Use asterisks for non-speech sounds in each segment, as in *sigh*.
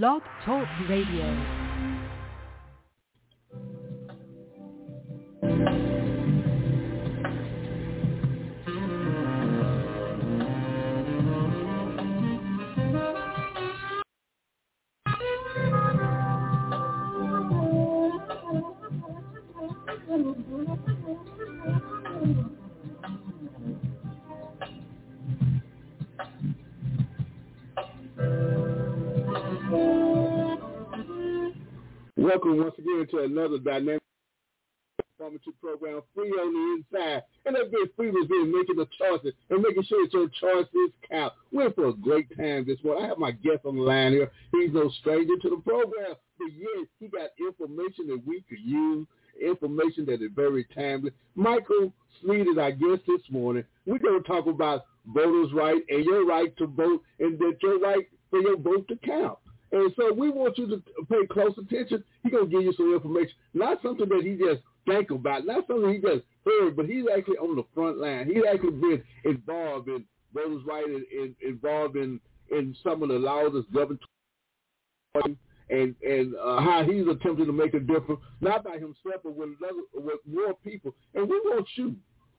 Blog Talk Radio. Welcome once again to another dynamic informative program, Free on the Inside. And that big free was in making the choices and making sure that your choices count. We're for a great time this morning. I have my guest on the line here. He's no stranger to the program, but yes, he got information that we could use, information that is very timely. Michael Sneed is our guest this morning. We're going to talk about voters' right and your right to vote and that your right for your vote to count. And so we want you to pay close attention. He's going to give you some information, not something that he just think about, not something he just heard, but he's actually on the front line. He's actually been involved in voters' rights involved in, in some of the that's governed and and uh, how he's attempting to make a difference, not by himself, but with, other, with more people. And we want you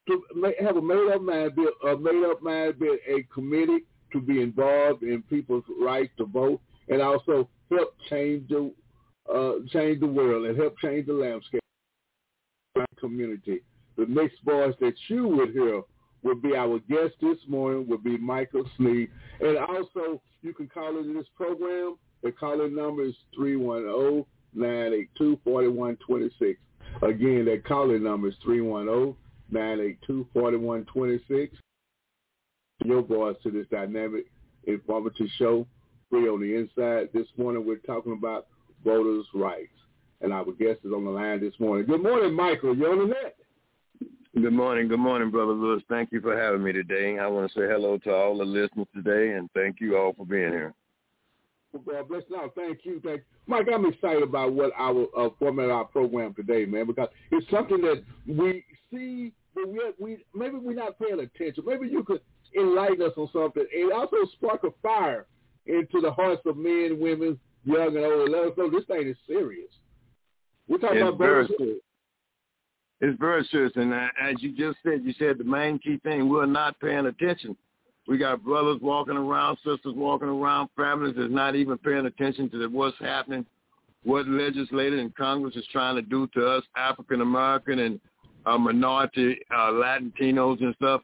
to make, have a made-up mind, be a made-up mind, be a committee to be involved in people's right to vote and also help change the uh, change the world and help change the landscape community. The next voice that you would hear would be our guest this morning would be Michael Sneed. And also you can call into this program. The calling number is 310-982-4126. Again, that calling number is 310-982-4126. Your voice to this dynamic, informative show free on the inside. This morning we're talking about voters' rights. And our guest is on the line this morning. Good morning, Michael. You're on the net. Good morning. Good morning, Brother Lewis. Thank you for having me today. I want to say hello to all the listeners today, and thank you all for being here. Well, God bless. Now, thank you. Thank you. Mike, I'm excited about what our uh, format our program today, man, because it's something that we see, but we, we maybe we're not paying attention. Maybe you could enlighten us on something and also spark a fire into the hearts of men, women, young and old. Let us know this thing is serious. We're talking it's about very serious. It's very serious, and as you just said, you said the main key thing: we're not paying attention. We got brothers walking around, sisters walking around, families that's not even paying attention to what's happening, what legislators and Congress is trying to do to us, African American and uh, minority uh, Latinos and stuff.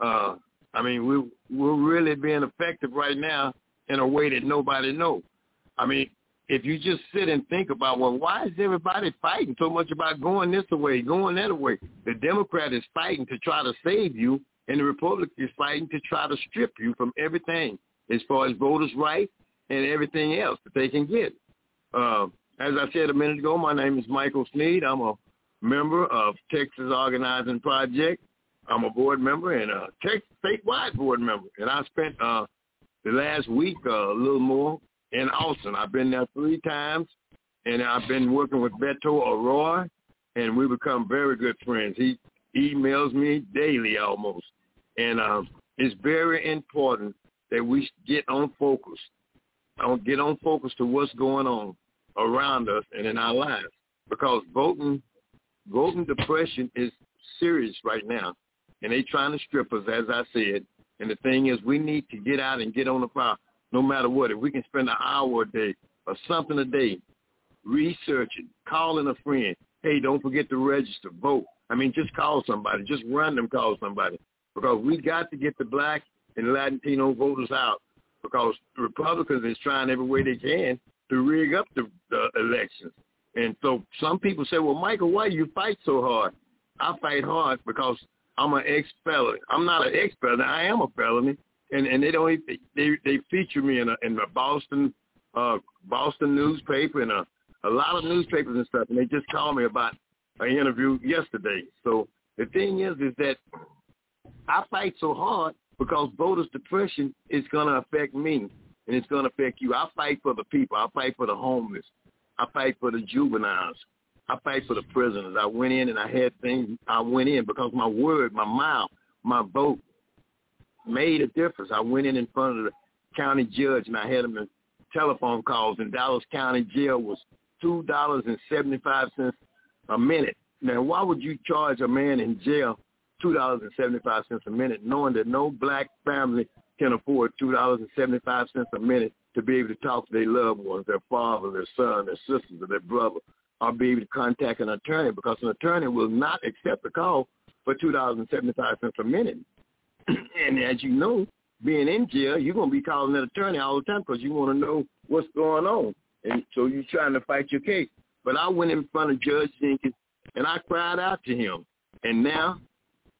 Uh, I mean, we we're really being effective right now in a way that nobody knows. I mean, if you just sit and think about, well, why is everybody fighting so much about going this way, going that way? The Democrat is fighting to try to save you, and the Republican is fighting to try to strip you from everything as far as voters' rights and everything else that they can get. Uh, as I said a minute ago, my name is Michael Sneed. I'm a member of Texas Organizing Project. I'm a board member and a Texas statewide board member, and I spent uh, the last week, uh, a little more, in Austin. I've been there three times, and I've been working with Beto O'Rourke, and we become very good friends. He emails me daily almost, and um, it's very important that we get on focus. I don't get on focus to what's going on around us and in our lives, because voting, voting depression is serious right now, and they trying to strip us, as I said. And the thing is, we need to get out and get on the fire, no matter what. If we can spend an hour a day or something a day researching, calling a friend, hey, don't forget to register, vote. I mean, just call somebody, just random call somebody, because we got to get the black and Latino voters out, because Republicans is trying every way they can to rig up the, the elections. And so some people say, well, Michael, why you fight so hard? I fight hard because I'm an ex-felon. I'm not an ex-felon. I am a felony, and and they don't they they feature me in a in the Boston uh Boston newspaper and a a lot of newspapers and stuff, and they just called me about an interview yesterday. So the thing is, is that I fight so hard because voters' depression is going to affect me, and it's going to affect you. I fight for the people. I fight for the homeless. I fight for the juveniles. I fight for the prisoners. I went in and I had things. I went in because my word, my mouth, my vote made a difference. I went in in front of the county judge and I had him in telephone calls in Dallas County Jail was two dollars and seventy five cents a minute. Now, why would you charge a man in jail two dollars and seventy five cents a minute, knowing that no black family can afford two dollars and seventy five cents a minute to be able to talk to their loved ones, their father, their son, their sisters, or their brother, or be able to contact an attorney because an attorney will not accept a call for two dollars and seventy five cents a minute. *clears throat* and as you know, being in jail, you're gonna be calling an attorney all the time because you want to know what's going on, and so you're trying to fight your case. But I went in front of Judge Jenkins and I cried out to him, and now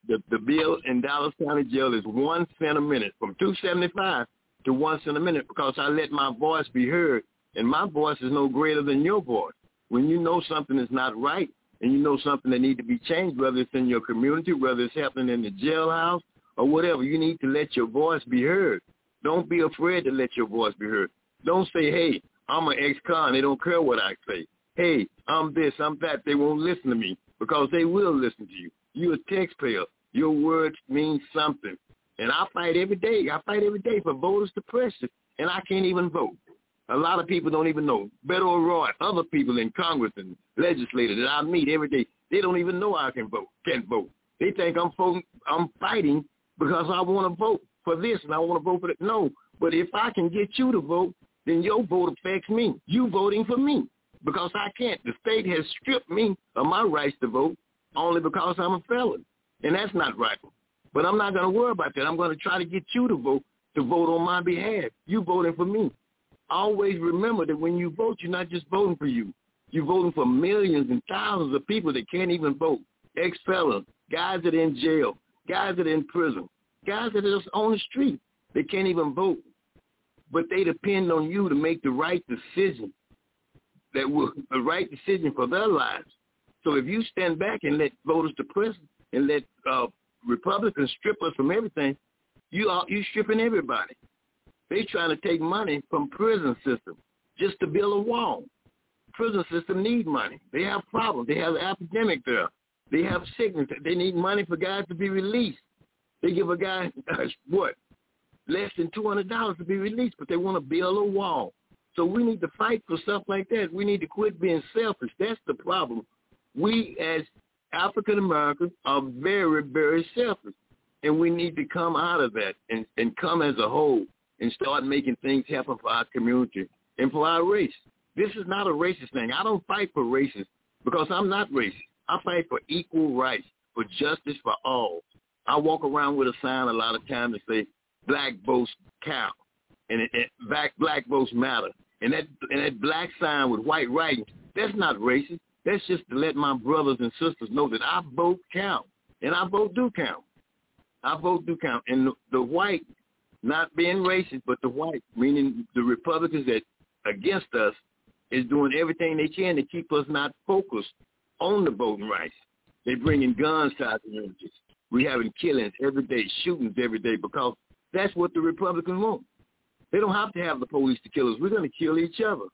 the the bill in Dallas County Jail is one cent a minute, from two seventy five to one cent a minute, because I let my voice be heard, and my voice is no greater than your voice. When you know something is not right, and you know something that need to be changed, whether it's in your community, whether it's happening in the jailhouse or whatever, you need to let your voice be heard. Don't be afraid to let your voice be heard. Don't say, hey, I'm an ex-con. They don't care what I say. Hey, I'm this, I'm that. They won't listen to me because they will listen to you. You're a taxpayer. Your words mean something. And I fight every day. I fight every day for voters suppression, and I can't even vote. A lot of people don't even know. Beto O'Rourke, other people in Congress and legislators that I meet every day, they don't even know I can vote, can't vote. They think I'm voting, I'm fighting because I want to vote for this and I want to vote for that. No, but if I can get you to vote, then your vote affects me. You voting for me because I can't. The state has stripped me of my rights to vote only because I'm a felon. And that's not right. But I'm not going to worry about that. I'm going to try to get you to vote, to vote on my behalf. You voting for me. Always remember that when you vote, you're not just voting for you. You're voting for millions and thousands of people that can't even vote. Ex-felons, guys that are in jail, guys that are in prison, guys that are just on the street. They can't even vote. But they depend on you to make the right decision that will the right decision for their lives. So if you stand back and let voters prison and let uh, Republicans strip us from everything, you are you stripping everybody. They trying to take money from prison system just to build a wall. Prison system need money. They have problems. They have an epidemic there. They have sickness. They need money for guys to be released. They give a guy *laughs* what less than two hundred dollars to be released, but they want to build a wall. So we need to fight for stuff like that. We need to quit being selfish. That's the problem. We as African Americans are very, very selfish. And we need to come out of that and, and come as a whole and start making things happen for our community and for our race. This is not a racist thing. I don't fight for racists because I'm not racist. I fight for equal rights, for justice for all. I walk around with a sign a lot of times that say, black votes count and, it, it, black, black votes matter. And that, and that black sign with white writing, that's not racist. That's just to let my brothers and sisters know that I vote count. And I vote do count. I vote do count. And the, the white, not being racist, but the white, meaning the Republicans that against us, is doing everything they can to keep us not focused on the voting rights. They're bringing guns to our communities. We're having killings every day, shootings every day, because that's what the Republicans want. They don't have to have the police to kill us. We're going to kill each other.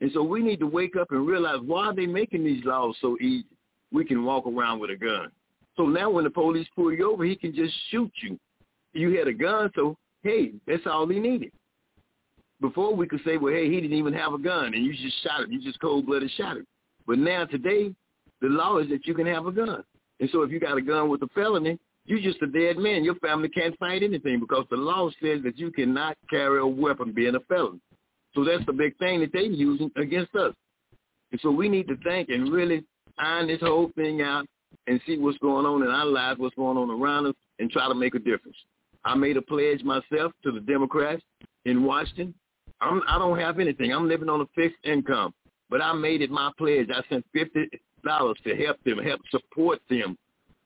And so we need to wake up and realize why are they making these laws so easy? We can walk around with a gun. So now when the police pull you over, he can just shoot you. You had a gun, so hey, that's all he needed. Before we could say, well, hey, he didn't even have a gun, and you just shot him. You just cold-blooded shot him. But now today, the law is that you can have a gun. And so if you got a gun with a felony, you're just a dead man. Your family can't fight anything because the law says that you cannot carry a weapon being a felon. So that's the big thing that they're using against us. And so we need to think and really iron this whole thing out and see what's going on in our lives, what's going on around us, and try to make a difference. I made a pledge myself to the Democrats in Washington. I'm, I don't have anything. I'm living on a fixed income, but I made it my pledge. I sent fifty dollars to help them, help support them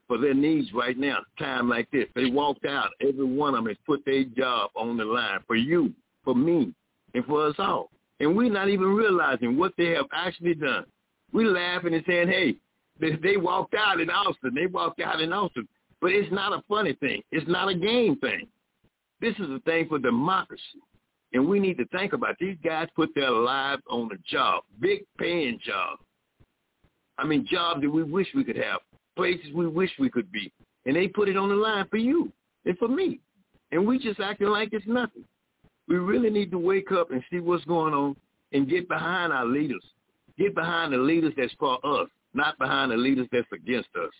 for their needs right now. Time like this, they walked out. Every one of them has put their job on the line for you, for me, and for us all. And we're not even realizing what they have actually done. We're laughing and saying, hey, they, they walked out in Austin. They walked out in Austin. But it's not a funny thing. It's not a game thing. This is a thing for democracy. And we need to think about it. these guys put their lives on the job, big paying job. I mean, jobs that we wish we could have, places we wish we could be. And they put it on the line for you and for me. And we just acting like it's nothing. We really need to wake up and see what's going on and get behind our leaders. Get behind the leaders that's for us, not behind the leaders that's against us.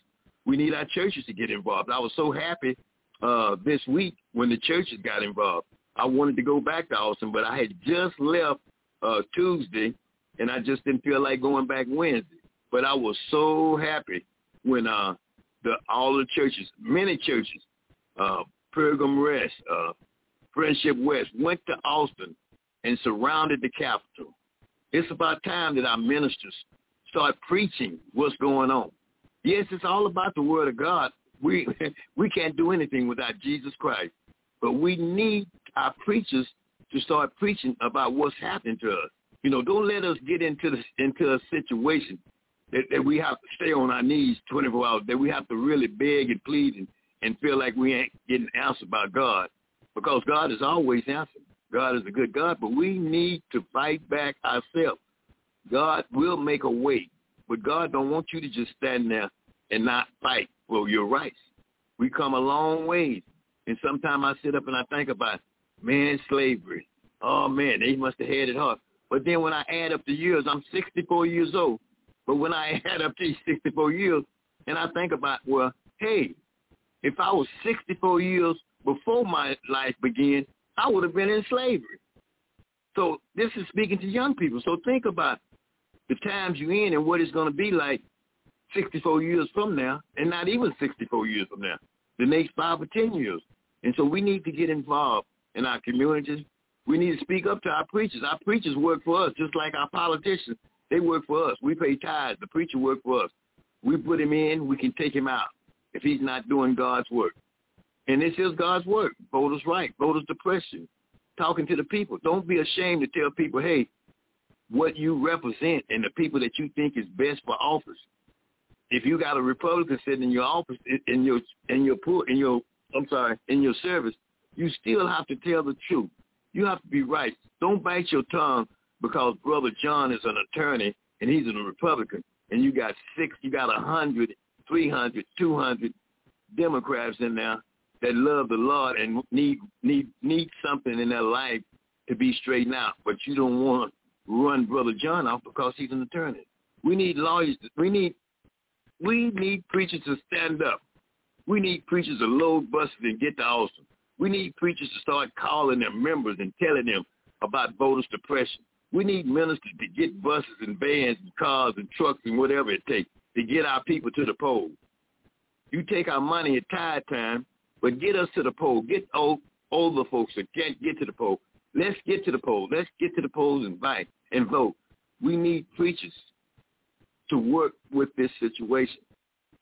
We need our churches to get involved. I was so happy uh, this week when the churches got involved. I wanted to go back to Austin, but I had just left uh, Tuesday, and I just didn't feel like going back Wednesday. But I was so happy when uh, the all the churches, many churches, uh, Pilgrim Rest, uh, Friendship West, went to Austin and surrounded the Capitol. It's about time that our ministers start preaching what's going on. Yes, it's all about the Word of God. We *laughs* we can't do anything without Jesus Christ, but we need our preachers to start preaching about what's happening to us. You know, don't let us get into the into a situation that, that we have to stay on our knees 24 hours. That we have to really beg and plead and, and feel like we ain't getting answered by God, because God is always answering. God is a good God, but we need to fight back ourselves. God will make a way, but God don't want you to just stand there and not fight for your rights. We come a long ways, and sometimes I sit up and I think about, man, slavery. Oh man, they must have had it hard. But then when I add up the years, I'm 64 years old. But when I *laughs* add up these 64 years, and I think about, well, hey, if I was 64 years before my life began, I would have been in slavery. So this is speaking to young people. So think about the times you're in and what it's going to be like 64 years from now, and not even 64 years from now, the next five or 10 years. And so we need to get involved in our communities. We need to speak up to our preachers. Our preachers work for us, just like our politicians. They work for us. We pay tithes. The preacher work for us. We put him in, we can take him out if he's not doing God's work. And this is God's work. Voters' right. Voters' depression. Talking to the people. Don't be ashamed to tell people, hey, what you represent and the people that you think is best for office. If you got a Republican sitting in your office, in your in your poor, in your I'm sorry, in your service, you still have to tell the truth. You have to be right. Don't bite your tongue because Brother John is an attorney and he's a Republican, and you got six, you got a hundred, three hundred, two hundred Democrats in there that love the Lord and need need need something in their life to be straightened out, but you don't want run Brother John off because he's an attorney. We need lawyers. We need we need preachers to stand up. We need preachers to load buses and get to Austin. We need preachers to start calling their members and telling them about voters' depression. We need ministers to get buses and vans and cars and trucks and whatever it takes to get our people to the polls. You take our money at tithe time but get us to the poll. Get old, older folks that can't get to the poll. Let's get to the polls. Let's get to the polls and vote and vote. We need preachers to work with this situation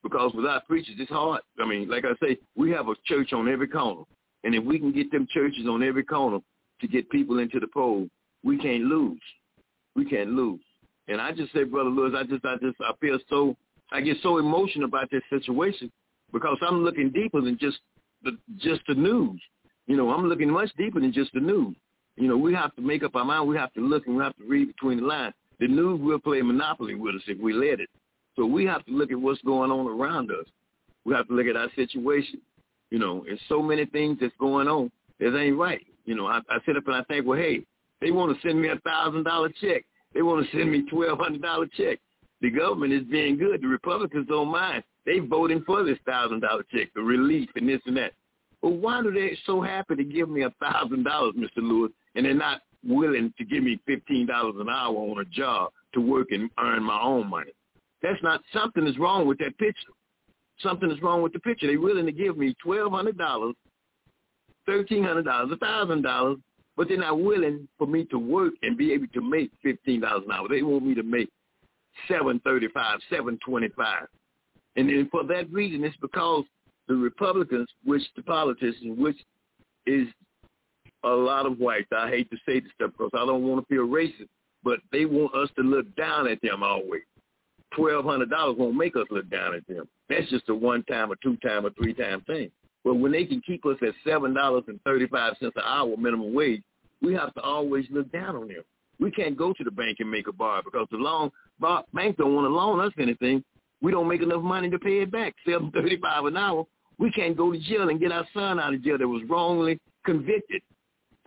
because without preachers, it's hard. I mean, like I say, we have a church on every corner, and if we can get them churches on every corner to get people into the poll, we can't lose. We can't lose. And I just say, Brother Lewis, I just, I just, I feel so, I get so emotional about this situation because I'm looking deeper than just the, just the news. You know, I'm looking much deeper than just the news. You know, we have to make up our mind. We have to look and we have to read between the lines. The news will play monopoly with us if we let it. So we have to look at what's going on around us. We have to look at our situation. You know, there's so many things that's going on that ain't right. You know, I, I sit up and I think, well, hey, they want to send me a thousand dollar check. They want to send me twelve hundred dollar check. The government is being good. The Republicans don't mind. They voting for this thousand dollar check, the relief and this and that. But why do they so happy to give me a thousand dollars, Mr. Lewis, and they're not willing to give me fifteen dollars an hour on a job to work and earn my own money? That's not something is wrong with that picture. Something is wrong with the picture. They're willing to give me twelve hundred dollars, thirteen hundred dollars, a thousand dollars, but they're not willing for me to work and be able to make fifteen dollars an hour. They want me to make seven thirty-five, seven twenty-five. And then for that reason, it's because the Republicans, which the politicians, which is a lot of whites. I hate to say this stuff because I don't want to feel racist, but they want us to look down at them always. Twelve hundred dollars won't make us look down at them. That's just a one time or two time or three time thing. But when they can keep us at seven dollars and thirty five cents an hour minimum wage, we have to always look down on them. We can't go to the bank and make a bar because the loan bank don't want to loan us anything. We don't make enough money to pay it back. Seven thirty five an hour. We can't go to jail and get our son out of jail that was wrongly convicted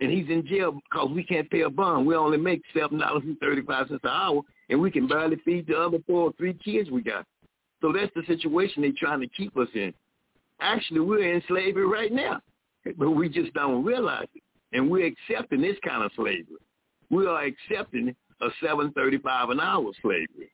and he's in jail because we can't pay a bond. We only make seven dollars and thirty five cents an hour, and we can barely feed the other four or three kids we got. So that's the situation they're trying to keep us in. Actually, we're in slavery right now, but we just don't realize it, and we're accepting this kind of slavery. We are accepting a seven thirty five an hour slavery.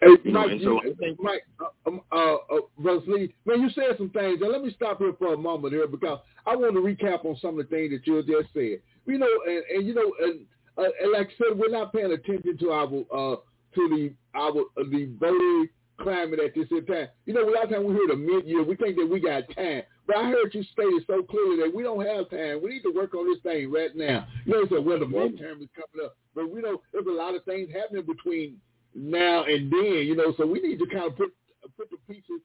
Hey, you Mike, know, so you, Mike, uh, um, uh, uh, Brother Lee, man, you said some things, and let me stop here for a moment here because I want to recap on some of the things that you just said. You know, and, and you know, and, uh, and like I said, we're not paying attention to our uh, to the our uh, the voting climate at this time. You know, a lot of times we hear the mid-year, we think that we got time. But I heard you state it so clearly that we don't have time. We need to work on this thing right now. You know, so well, the midterm is coming up, but we know there's a lot of things happening between now and then, you know, so we need to kind of put put the pieces.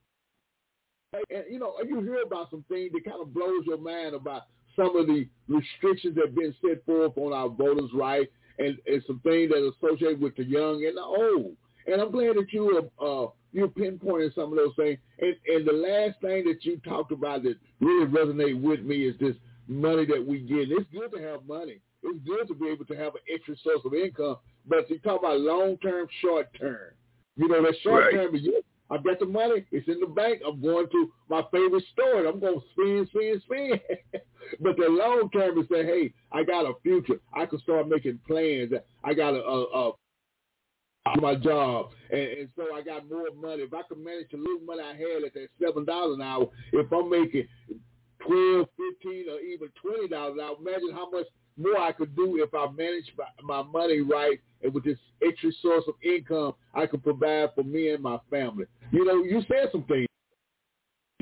And you know, you hear about some things that kind of blows your mind about some of the restrictions that have been set forth on our voters' right, and, and some things that are associated with the young and the old. And I'm glad that you uh, you pinpointed some of those things. And, and the last thing that you talked about that really resonate with me is this money that we get. It's good to have money. It's good to be able to have an extra source of income, but you talk about long term, short term. You know, that short term right. is I got the money. It's in the bank. I'm going to my favorite store. And I'm going to spend, spend, spend. *laughs* but the long term is say, hey, I got a future. I can start making plans. I got a, a, a my job, and, and so I got more money. If I can manage the little money I had at that seven dollars an hour, if I'm making twelve, fifteen, or even twenty dollars an hour, imagine how much more I could do if I manage my, my money right and with this extra source of income I could provide for me and my family. You know, you said some things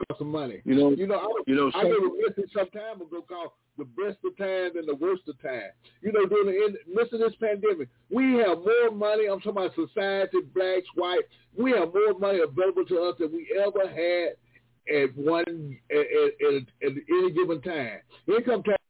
about some money. You know, you know, I, you know, I never listened some time ago called the best of times and the worst of times. You know, during the end, midst of this pandemic, we have more money. I'm talking about society, blacks, white. We have more money available to us than we ever had at one at, at, at, at any given time. Income tax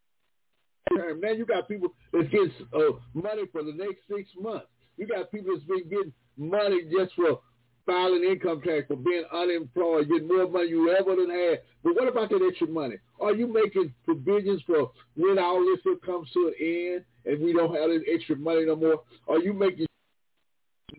term. Now you got people that get uh, money for the next six months. You got people that's been getting money just for filing income tax, for being unemployed, getting more money you ever done had. But what about that extra money? Are you making provisions for when all this comes to an end and we don't have this extra money no more? Are you making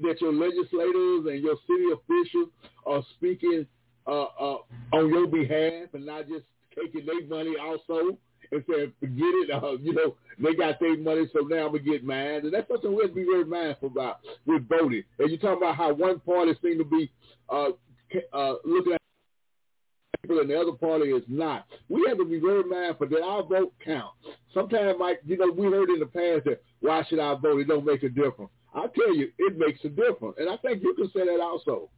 that your legislators and your city officials are speaking uh, uh, on your behalf and not just taking their money also? And said, forget it. Uh, you know, they got their money, so now I'm going to get mad. And that's something we have to be very mindful about with voting. And you talk about how one party seems to be uh, uh, looking at people and the other party is not. We have to be very mindful that our vote counts. Sometimes, Mike, you know, we heard in the past that why should I vote? It don't make a difference. I tell you, it makes a difference. And I think you can say that also.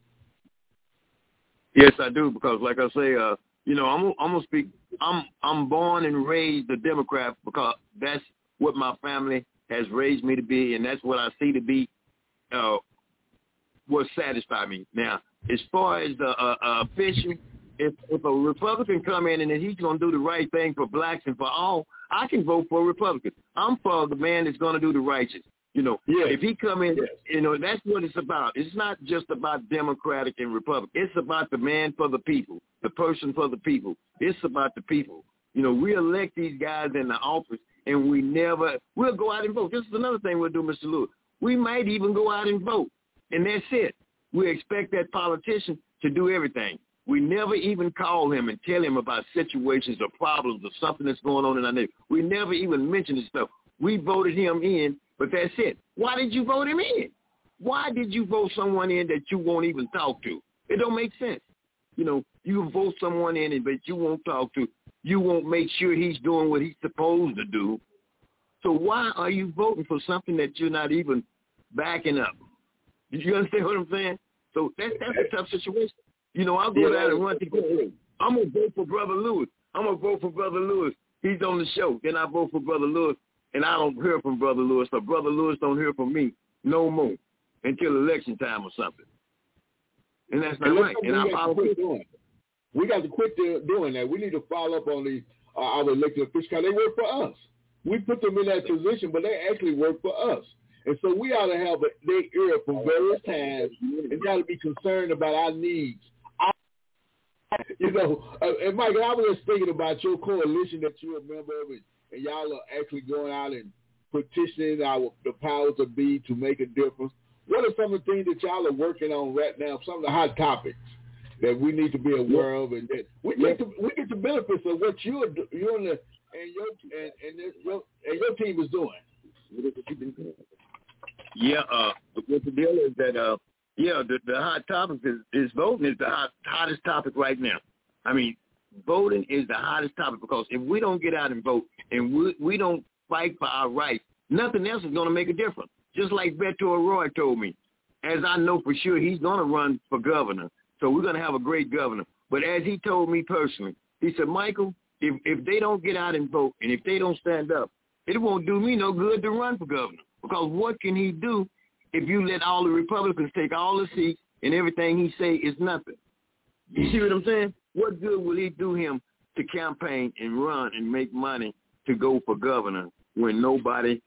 Yes, I do, because like I say, uh, you know, I'm I'm gonna speak. I'm I'm born and raised a Democrat because that's what my family has raised me to be, and that's what I see to be uh, what satisfy me. Now, as far as the uh, uh, official, if if a Republican come in and he's gonna do the right thing for blacks and for all, I can vote for a Republican. I'm for the man that's gonna do the righteous. You know, yes. if he come in, yes. you know, that's what it's about. It's not just about Democratic and Republican. It's about the man for the people, the person for the people. It's about the people. You know, we elect these guys in the office, and we never, we'll go out and vote. This is another thing we'll do, Mr. Lewis. We might even go out and vote, and that's it. We expect that politician to do everything. We never even call him and tell him about situations or problems or something that's going on in our neighborhood. We never even mention this stuff. We voted him in but that's it. Why did you vote him in? Why did you vote someone in that you won't even talk to? It don't make sense. You know, you vote someone in but you won't talk to. You won't make sure he's doing what he's supposed to do. So why are you voting for something that you're not even backing up? Did you understand what I'm saying? So that's that's a tough situation. You know, I'll go down and run to go. I'm gonna vote for Brother Lewis. I'm gonna vote for Brother Lewis. He's on the show. Then I vote for Brother Lewis and I don't hear from Brother Lewis, or Brother Lewis don't hear from me no more until election time or something. And that's not and right. And I, doing. We got to quit doing that. We need to follow up on the uh, our elected officials they work for us. We put them in that position, but they actually work for us. And so we ought to have a, their ear from various times and got to be concerned about our needs. I, you know, uh, and Mike, I was just thinking about your coalition that you're a member of and y'all are actually going out and petitioning our the powers of be to make a difference. What are some of the things that y'all are working on right now? Some of the hot topics that we need to be aware of, and that we get the, we get the benefits of what you are you and the and your and, and your and your team is doing. Yeah, uh, what the deal is that uh, yeah, the, the hot topic is, is voting is the hot, hottest topic right now. I mean, voting is the hottest topic because if we don't get out and vote and we we don't fight for our rights, nothing else is going to make a difference. Just like Beto O'Rourke told me, as I know for sure he's going to run for governor, so we're going to have a great governor. But as he told me personally, he said, Michael, if if they don't get out and vote and if they don't stand up, it won't do me no good to run for governor because what can he do if you let all the Republicans take all the seats and everything he say is nothing? You see what I'm saying? What good will he do him to campaign and run and make money to go for governor when nobody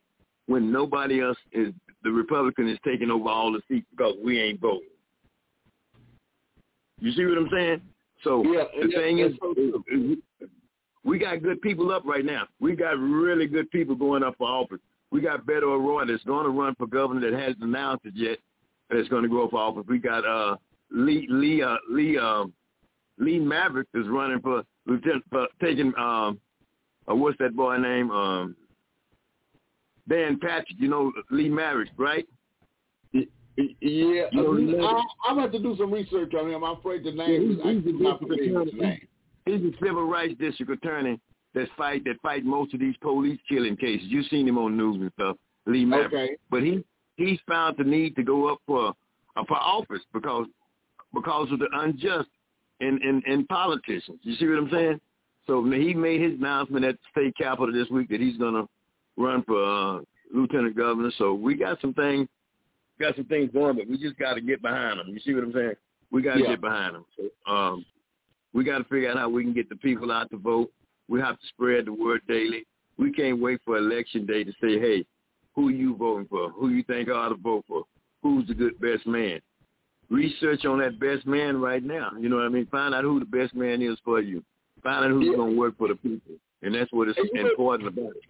when nobody else is the Republican is taking over all the seats because we ain't voting. You see what I'm saying? So yeah, the yeah, thing is, so we got good people up right now. We got really good people going up for office. We got Beto O'Rourke that's going to run for governor that hasn't announced it yet. That's going to go up for office. We got uh Lee Lee uh, Lee um Lee Maverick is running for lieutenant for taking um uh, what's that boy name um Dan Patrick. You know Lee Maverick, right? Yeah, You know, I, I'm gonna have to do some research on him. I'm afraid the name is Yeah, he's- he's I'm not familiar with the name. He's a civil rights district attorney that's fight that fight most of these police killing cases. You've seen him on news and stuff, Lee Maverick. Okay. But he he's found the need to go up for uh, for office because because of the unjust in, in in politicians. You see what I'm saying? So he made his announcement at the state capitol this week that he's going to run for uh, lieutenant governor. So we got some things got some things going, but we just got to get behind him. You see what I'm saying? We got to Yeah. get behind him. So um, we got to figure out how we can get the people out to vote. We have to spread the word daily. We can't wait for election day to say, hey, who you voting for? Who you think I ought to vote for? Who's the good best man? Research on that best man right now. You know what I mean? Find out who the best man is for you. Find out who's Yeah. going to work for the people. And that's what is you know- important about it.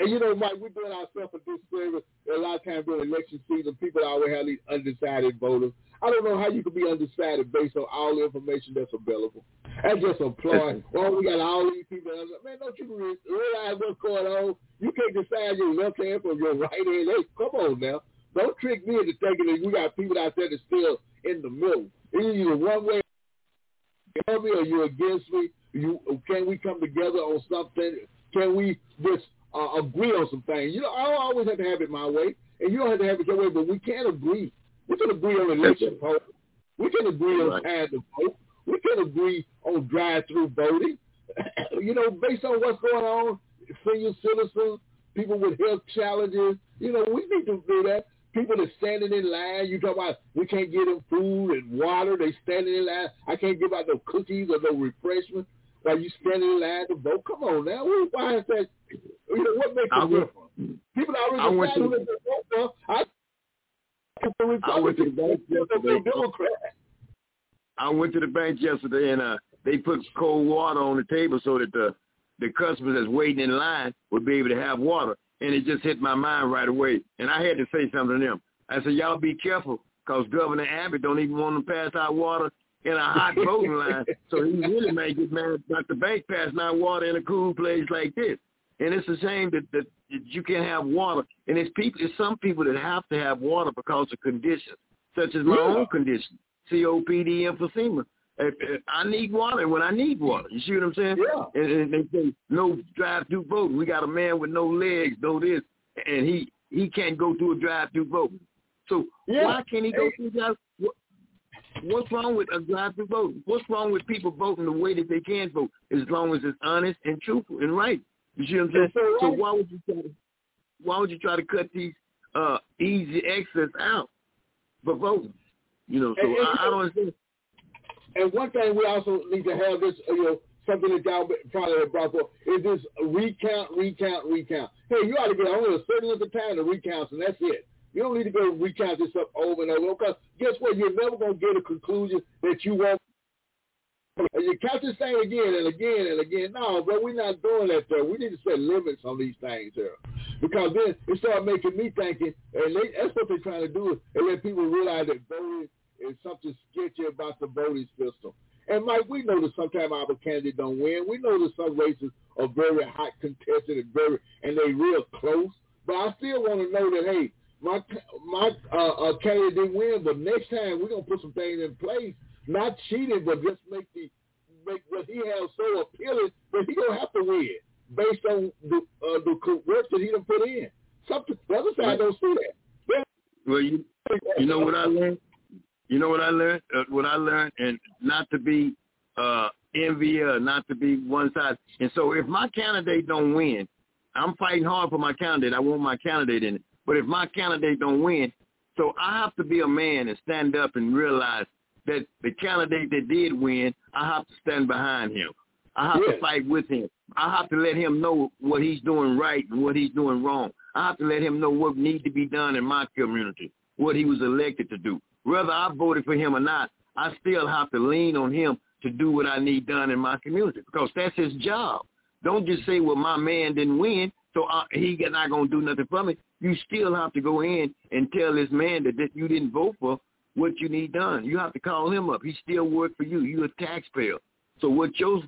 And you know, Mike, we're doing ourselves a disservice. A lot of times during election season, people always have these undecided voters. I don't know how you can be undecided based on all the information that's available. That's just a ploy. well, we got all these people. Man, don't you realize what's going on? You can't decide your left hand from your right hand. Hey, come on now. Don't trick me into thinking that you got people out there that's still in the middle. Either you're one way for me or you're against me. You can we come together on something? Can we just uh, agree on some things? You know, I don't always have to have it my way, and you don't have to have it your way, but we can agree. We can agree on election vote. We can agree on time to vote. We can agree on drive-through voting. *coughs* you know, based on what's going on, senior citizens, people with health challenges. You know, we need to do that. People that standing in line, you talk about we can't get them food and water. They standing in line. I can't give out no cookies or no refreshments while you standing in line to vote. Come on now, why is that? You know what makes I it went- different? People I already went decided to- who they vote for. I I went to the bank *laughs* yesterday. I went to the bank yesterday and uh they put cold water on the table so that the the customers that's waiting in line would be able to have water. And it just hit my mind right away. And I had to say something to them. I said, y'all be careful because Governor Abbott don't even want to pass out water in a hot *laughs* voting line. So he really may get mad about the bank passing out water in a cool place like this. And it's a shame that, that you can't have water. And it's people, it's some people that have to have water because of conditions, such as my Yeah. own condition, COPD, emphysema. If, if I need water when I need water. You see what I'm saying? Yeah. And, and they say no drive-through voting. We got a man with no legs, no this, and he he can't go through a drive-through vote. So Yeah. why can't he go through drive? What, what's wrong with a drive-through vote? What's wrong with people voting the way that they can vote, as long as it's honest and truthful and right? You see what I'm saying? So So why would you try to why would you try to cut these uh easy exits out for voting? You know, so I, I don't understand. And one thing we also need to have this, you know, something that y'all probably have brought up is this recount, recount, recount. Hey, you ought to get only a certain length of time to recount, and that's it. You don't need to go recount this up over and over because guess what? You're never going to get a conclusion that you want You catch this thing again and again and again. No, but we're not doing that though. We need to set limits on these things here. Because then it started making me thinking, and they, that's what they're trying to do, is let people realize that voting is something sketchy about the voting system. And Mike, we know that sometimes our candidates don't win. We know that some races are very hot contested and very and they real close. But I still want to know that hey, my my uh, uh, candidate didn't win, but next time we're gonna put some things in place, not cheating, but just make the make what he has so appealing that he don't have to win based on the uh, the work that he done put in. Something the other side don't see that. Well, you you know what I learned. You know what I learned? Uh, what I learned, and not to be uh envy or not to be one side. And so, if my candidate don't win, I'm fighting hard for my candidate. I want my candidate in it. But if my candidate don't win, so I have to be a man and stand up and realize that the candidate that did win, I have to stand behind him. I have to fight with him. I have to let him know what he's doing right and what he's doing wrong. I have to let him know what needs to be done in my community, what he was elected to do. Whether I voted for him or not, I still have to lean on him to do what I need done in my community because that's his job. Don't just say, well, my man didn't win, so uh, he not going to do nothing for me you still have to go in and tell this man that, that you didn't vote for what you need done. You have to call him up. He still work for you. You're a taxpayer. So what your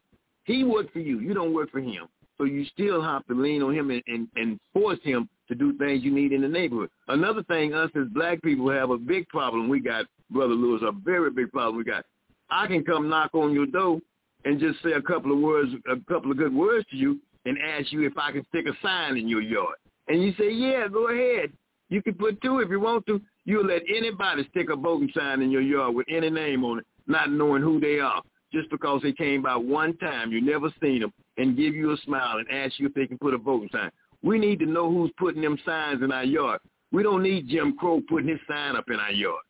he worked for you. You don't work for him. So you still have to lean on him and, and, and force him to do things you need in the neighborhood. Another thing, us as black people have a big problem we got, Brother Lewis, a very big problem we got. I can come knock on your door and just say a couple of words, a couple of good words to you and ask you if I can stick a sign in your yard. And you say, yeah, go ahead. You can put two if you want to. You'll let anybody stick a voting sign in your yard with any name on it, not knowing who they are, just because they came by one time, you never seen them, and give you a smile and ask you if they can put a voting sign. We need to know who's putting them signs in our yard. We don't need Jim Crow putting his sign up in our yard.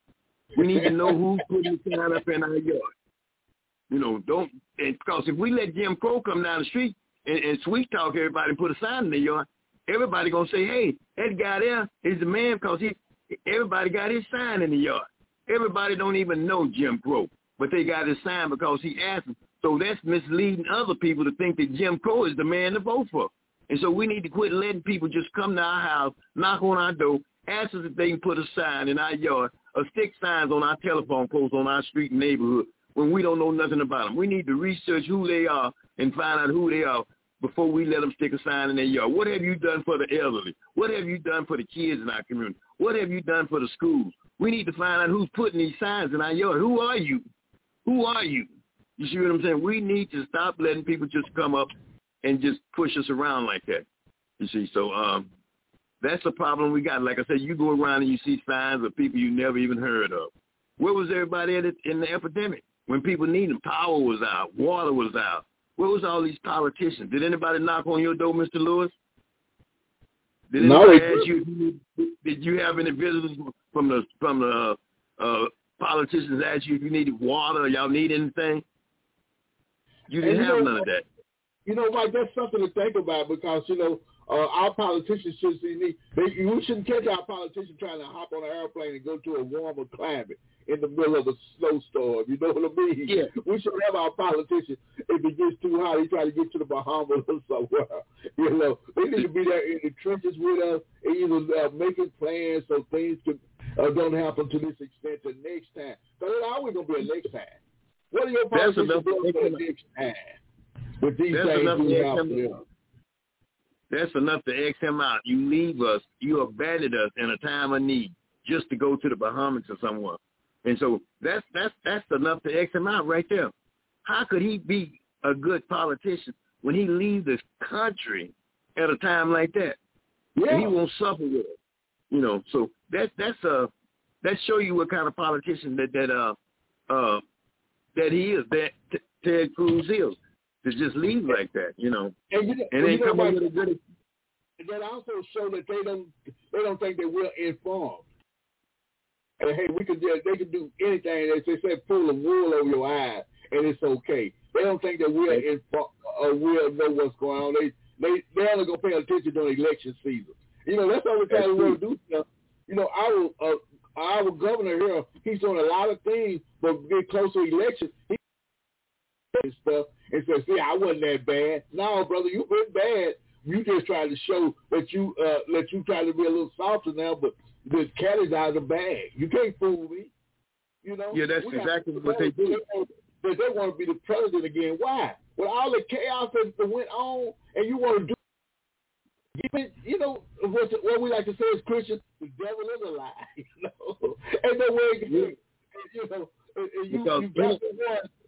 We need to know who's putting the sign up in our yard. You know, don't because if we let Jim Crow come down the street and, and sweet talk everybody and put a sign in the yard, everybody gonna say, hey, that guy there is the man because he everybody got his sign in the yard. Everybody don't even know Jim Crow, but they got his sign because he asked them. So that's misleading other people to think that Jim Crow is the man to vote for. And so we need to quit letting people just come to our house, knock on our door, ask us if they can put a sign in our yard or stick signs on our telephone posts on our street and neighborhood when we don't know nothing about them. We need to research who they are and find out who they are before we let them stick a sign in their yard? What have you done for the elderly? What have you done for the kids in our community? What have you done for the schools? We need to find out who's putting these signs in our yard. Who are you? Who are you? You see what I'm saying? We need to stop letting people just come up and just push us around like that. You see, so um, that's a problem we got. Like I said, you go around and you see signs of people you never even heard of. Where was everybody at it in the epidemic? When people needed power was out, water was out, where was all these politicians? Did anybody knock on your door, Mr. Lewis? Did anybody no, ask you? Did you have any visitors from the from the uh, politicians ask you if you needed water or y'all need anything? You didn't have know, none of that. You know, Mike, that's something to think about because you know uh, our politicians should see me. They, we shouldn't catch our politicians trying to hop on an airplane and go to a warmer climate in the middle of a snowstorm. You know what I mean? Yeah. We should have our politicians, if it gets too hot, he try to get to the Bahamas or somewhere. *laughs* You know, they need to be there in the trenches with us, either uh, making plans so things can, uh, don't happen to this extent the next time. Because it's always going to be a next time. What are your politicians doing for the next? With these That's things we have That's enough to X him out. You leave us, you abandoned us in a time of need just to go to the Bahamas or somewhere. And so that's that's that's enough to X him out right there. How could he be a good politician when he leaves this country at a time like that? Yeah. And he won't suffer with it. You know, so that that's uh that show you what kind of politician that that uh uh that he is, that t- Ted Cruz is. To just leave like that, you know. And, you know, and then come up with a good that also show that they don't they don't think that we're informed. And hey, we could they can do anything. They say pull a wool over your eyes, and it's okay. They don't think that we're in, uh, we'll know what's going on. They they they're only gonna pay attention during election season. You know that's the only time we want to do stuff. You know our uh, our governor here, he's doing a lot of things, but get close to election, he and stuff and say, see, I wasn't that bad. No, brother, you've been bad. You just try to show that you uh that you try to be a little softer now, but the cat is out of the bag. You can't fool me. You know? Yeah, that's exactly what they do. But they want to be the president again. Why? With all the chaos that went on, and you want to do you know what, what we like to say as Christians, the devil is a lie. *laughs* You know, ain't no way. You know, you, you got me once,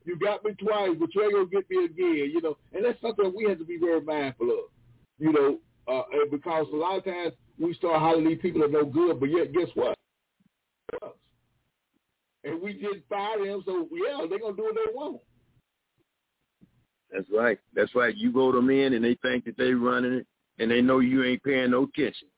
you got me twice, but you ain't gonna get me again. You know, and that's something we have to be very mindful of. You know, uh, because a lot of times we start hollering these people are no good, but yet guess what? And we just fire them, so yeah, they're gonna do what they want. That's right. That's right. You vote them in, and they think that they running it, and they know you ain't paying no attention.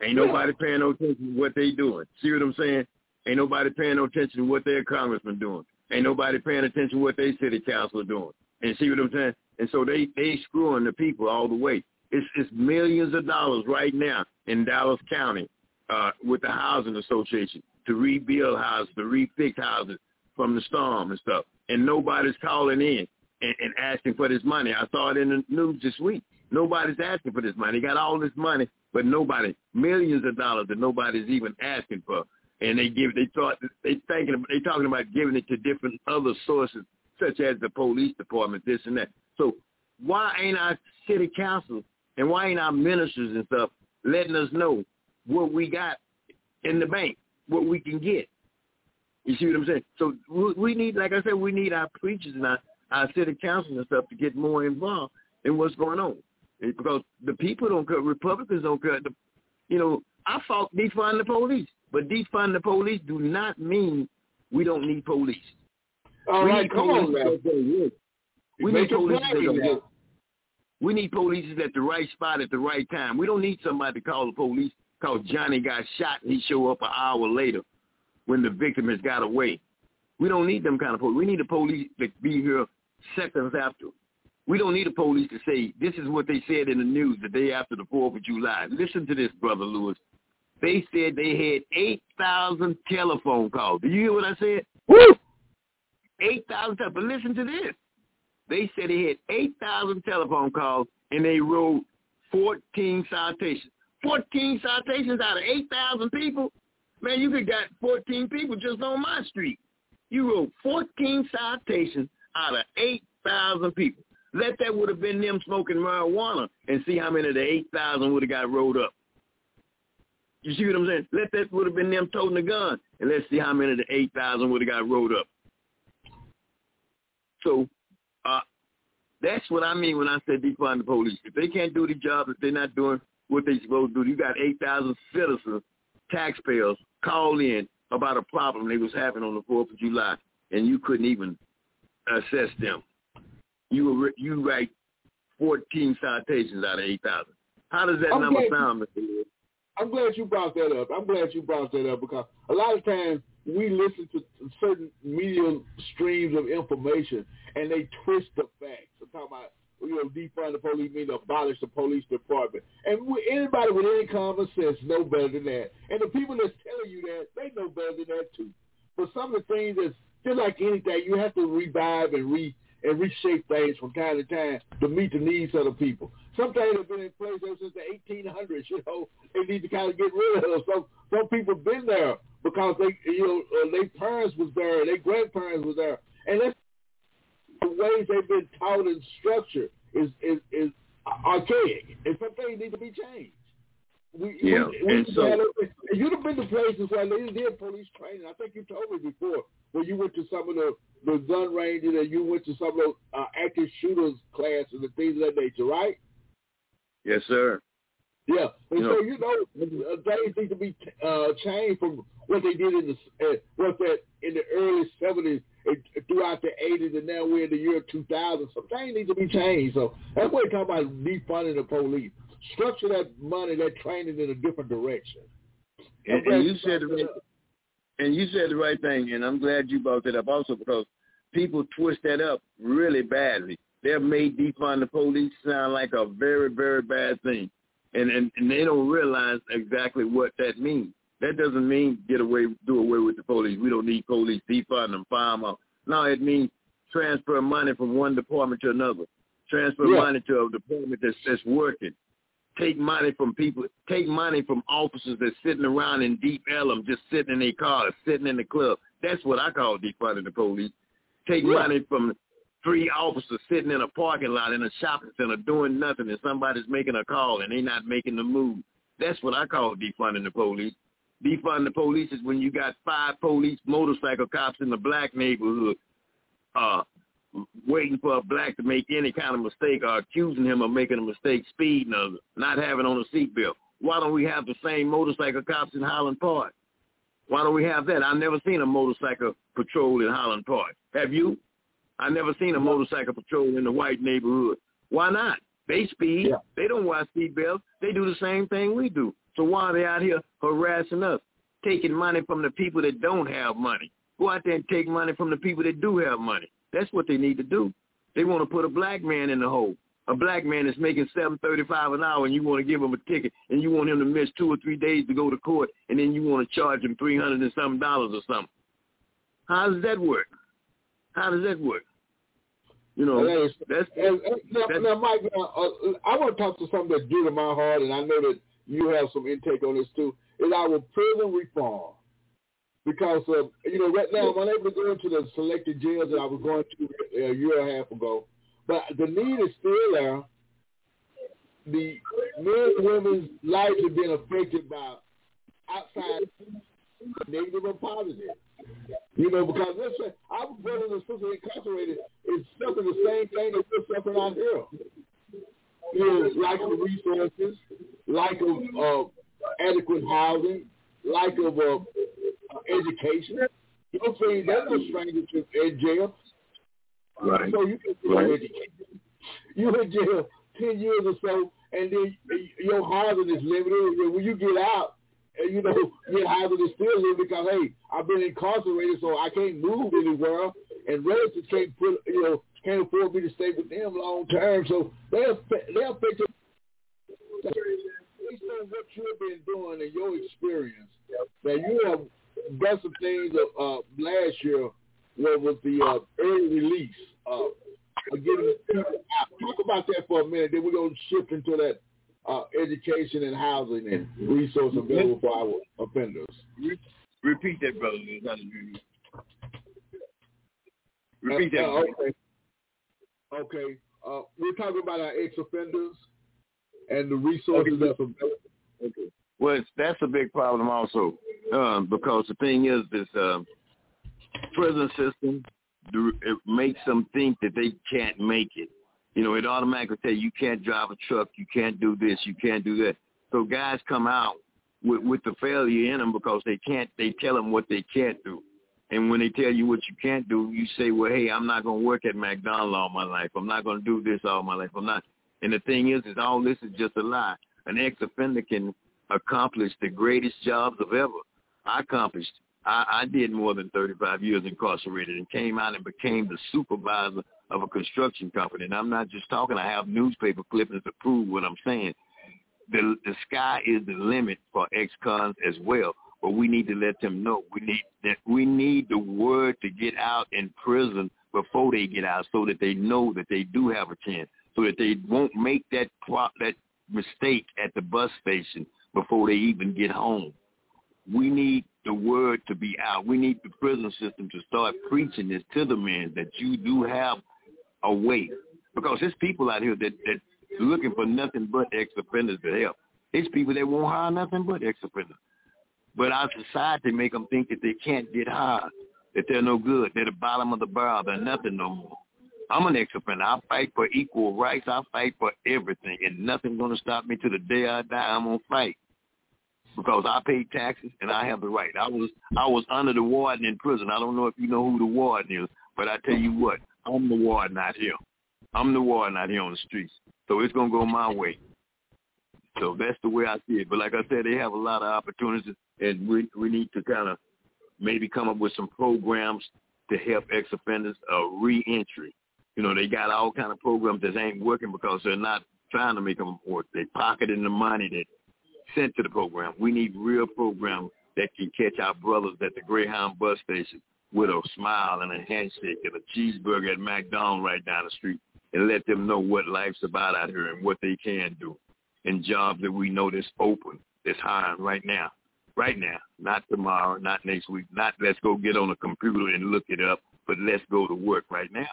Ain't nobody paying no attention to what they doing. See what I'm saying? Ain't nobody paying no attention to what their congressman doing. Ain't nobody paying attention to what their city council is doing. And see what I'm saying? And so they they screwing the people all the way. It's it's millions of dollars right now in Dallas County uh, with the housing association to rebuild houses, to refix houses from the storm and stuff. And nobody's calling in and, and asking for this money. I saw it in the news this week. Nobody's asking for this money. They got all this money, but nobody, millions of dollars that nobody's even asking for. And they give, they thought, they thinking, they talking about giving it to different other sources, such as the police department, this and that. So why ain't our city council and why ain't our ministers and stuff letting us know what we got in the bank, what we can get? You see what I'm saying? So we need, like I said, we need our preachers and our, our city council and stuff to get more involved in what's going on. Because the people don't cut, Republicans don't cut. The, you know, I fought defund the police, but defund the police do not mean we don't need police. All we right, come on, man. We need police We need police at the right spot at the right time. We don't need somebody to call the police because Johnny got shot and he show up an hour later when the victim has got away. We don't need them kind of police. We need the police to be here seconds after. We don't need the police to say, this is what they said in the news the day after the 4th of July. Listen to this, Brother Lewis. They said they had 8,000 telephone calls. Do you hear what I said? Woo! 8,000. But listen to this. They said they had 8,000 telephone calls and they wrote 14 citations. 14 citations out of 8,000 people? Man, you could got 14 people just on my street. You wrote 14 citations out of 8,000 people. Let that would have been them smoking marijuana and see how many of the 8,000 would have got rolled up. You see what I'm saying? Let that would have been them toting the gun and let's see how many of the 8,000 would have got rolled up. So uh, that's what I mean when I say defund the police. If they can't do the job, if they're not doing what they're supposed to do, you got 8,000 citizens, taxpayers, call in about a problem they was having on the 4th of July, and you couldn't even assess them you you write 14 citations out of 8,000. How does that I'm number sound, Mr. Lewis? I'm glad you brought that up. I'm glad you brought that up because a lot of times we listen to certain media streams of information and they twist the facts. I'm talking about you know defund the police mean abolish the police department. And anybody with any common sense know better than that. And the people that's telling you that they know better than that too. But some of the things that's just like anything, you have to revive and re and reshape things from time to time to meet the needs of the people. Some things have been in place ever since the 1800s. *laughs* You know, they need to kind of get rid of. Some some people have been there because they, you know, uh, their parents was there, their grandparents was there, and that's the ways they've been taught and structured is is is archaic, and some things need to be changed. We, yeah, we, we and so you'd have been to places where they did police training. I think you told me before where you went to some of the the gun ranges and you went to some of those uh, active shooters classes and things of that nature, right? Yes, sir. Yeah, and you so know, you know uh, things need to be uh, changed from what they did in the uh, what that in the early seventies throughout the eighties, and now we're in the year two thousand. Some things need to be changed. So that's what we're talking about defunding the police structure that money, that training in a different direction. And, and you said the right, and you said the right thing, and I'm glad you brought that up also because people twist that up really badly. They've made defund the police sound like a very, very bad thing, and and, and they don't realize exactly what that means. That doesn't mean get away, do away with the police. We don't need police, defund them, fire them up. No, it means transfer money from one department to another, transfer Yeah. money to a department that's that's working, take money from people, take money from officers that's sitting around in Deep Ellum, just sitting in their cars, sitting in the club. That's what I call defunding the police. Take Yeah. money from three officers sitting in a parking lot in a shopping center doing nothing, and somebody's making a call and they're not making the move. That's what I call defunding the police. Defunding the police is when you got five police motorcycle cops in the black neighborhood uh, waiting for a black to make any kind of mistake or accusing him of making a mistake, speeding or not having on a seatbelt. Why don't we have the same motorcycle cops in Highland Park? Why don't we have that? I've never seen a motorcycle patrol in Highland Park. Have you? I've never seen a motorcycle patrol in the white neighborhood. Why not? They speed. Yeah. They don't wear seatbelts. They do the same thing we do. So why are they out here harassing us, taking money from the people that don't have money? Go out there and take money from the people that do have money. That's what they need to do. They want to put a black man in the hole. A black man is making seven thirty-five an hour, and you want to give him a ticket, and you want him to miss two or three days to go to court, and then you want to charge him three hundred and some dollars or something. How does that work? How does that work? You know, is- that's And, and now, That's- now, Mike, uh, uh, I want to talk to something that's dear to my heart, and I know that you have some intake on this too. Is our prison reform? Because uh, you know, right now I'm unable to go into the selected jails that I was going to a year and a half ago, but the need is still there. The men and women's lives have been affected by outside negative and positive. You know, because let's say our brothers and sisters incarcerated is suffering the same thing that we're suffering out here. You know, lack of resources, lack of uh, adequate housing, lack of uh, education. You know, so that's no stranger to in jail. right. So you can Right. education. You in jail ten years or so, and then your housing is limited. When you get out, and you know your housing is still limited because hey, I've been incarcerated, so I can't move anywhere, and relatives can't put you know can't afford me to stay with them long term. So they affect they affect your based on what you've been doing and your experience. That you have done some things uh, last year where was the uh, early release uh, of getting people out. Talk about that for a minute. Then we're going to shift into that uh, education and housing and resource available for our offenders. Repeat that, brother. Liz. I didn't hear you. Repeat that. Uh, uh, okay. Okay. Uh, we're talking about our ex-offenders and the resources Okay. that's available. Okay. Well, it's, that's a big problem also, um, because the thing is, this um, prison system it makes them think that they can't make it. You know, it automatically tell you you can't drive a truck, you can't do this, you can't do that. So guys come out with, with the failure in them because they can't. They tell them what they can't do, and when they tell you what you can't do, you say, "Well, hey, I'm not going to work at McDonald's all my life. I'm not going to do this all my life. I'm not." And the thing is, is all this is just a lie. An ex-offender can accomplish the greatest jobs of ever. I accomplished. I, I did more than 35 years incarcerated and came out and became the supervisor of a construction company. And I'm not just talking. I have newspaper clippings to prove what I'm saying. The the sky is the limit for ex-cons as well. But we need to let them know. We need that we need the word to get out in prison before they get out, so that they know that they do have a chance, so that they won't make that pro- that mistake at the bus station before they even get home. We need the word to be out. We need the prison system to start preaching this to the men that you do have a way. Because there's people out here that that looking for nothing but ex-offenders to help. There's people that won't hire nothing but ex-offenders. But our society make them think that they can't get hired, that they're no good, they're the bottom of the barrel, they're nothing no more. I'm an ex-offender. I fight for equal rights. I fight for everything, and nothing's going to stop me to the day I die. I'm going to fight because I pay taxes and I have the right. I was I was under the warden in prison. I don't know if you know who the warden is, but I tell you what, I'm the warden out here. I'm the warden out here on the streets. So it's gonna go my way. So that's the way I see it. But like I said, they have a lot of opportunities, and we we need to kind of maybe come up with some programs to help ex-offenders uh, re-entry. You know, they got all kind of programs that ain't working because they're not trying to make them work. They pocketing the money that sent to the program. We need real programs that can catch our brothers at the Greyhound bus station with a smile and a handshake and a cheeseburger at McDonald's right down the street and let them know what life's about out here and what they can do and jobs that we know that's open, that's hiring right now. Right now, not tomorrow, not next week, not let's go get on a computer and look it up, but let's go to work right now.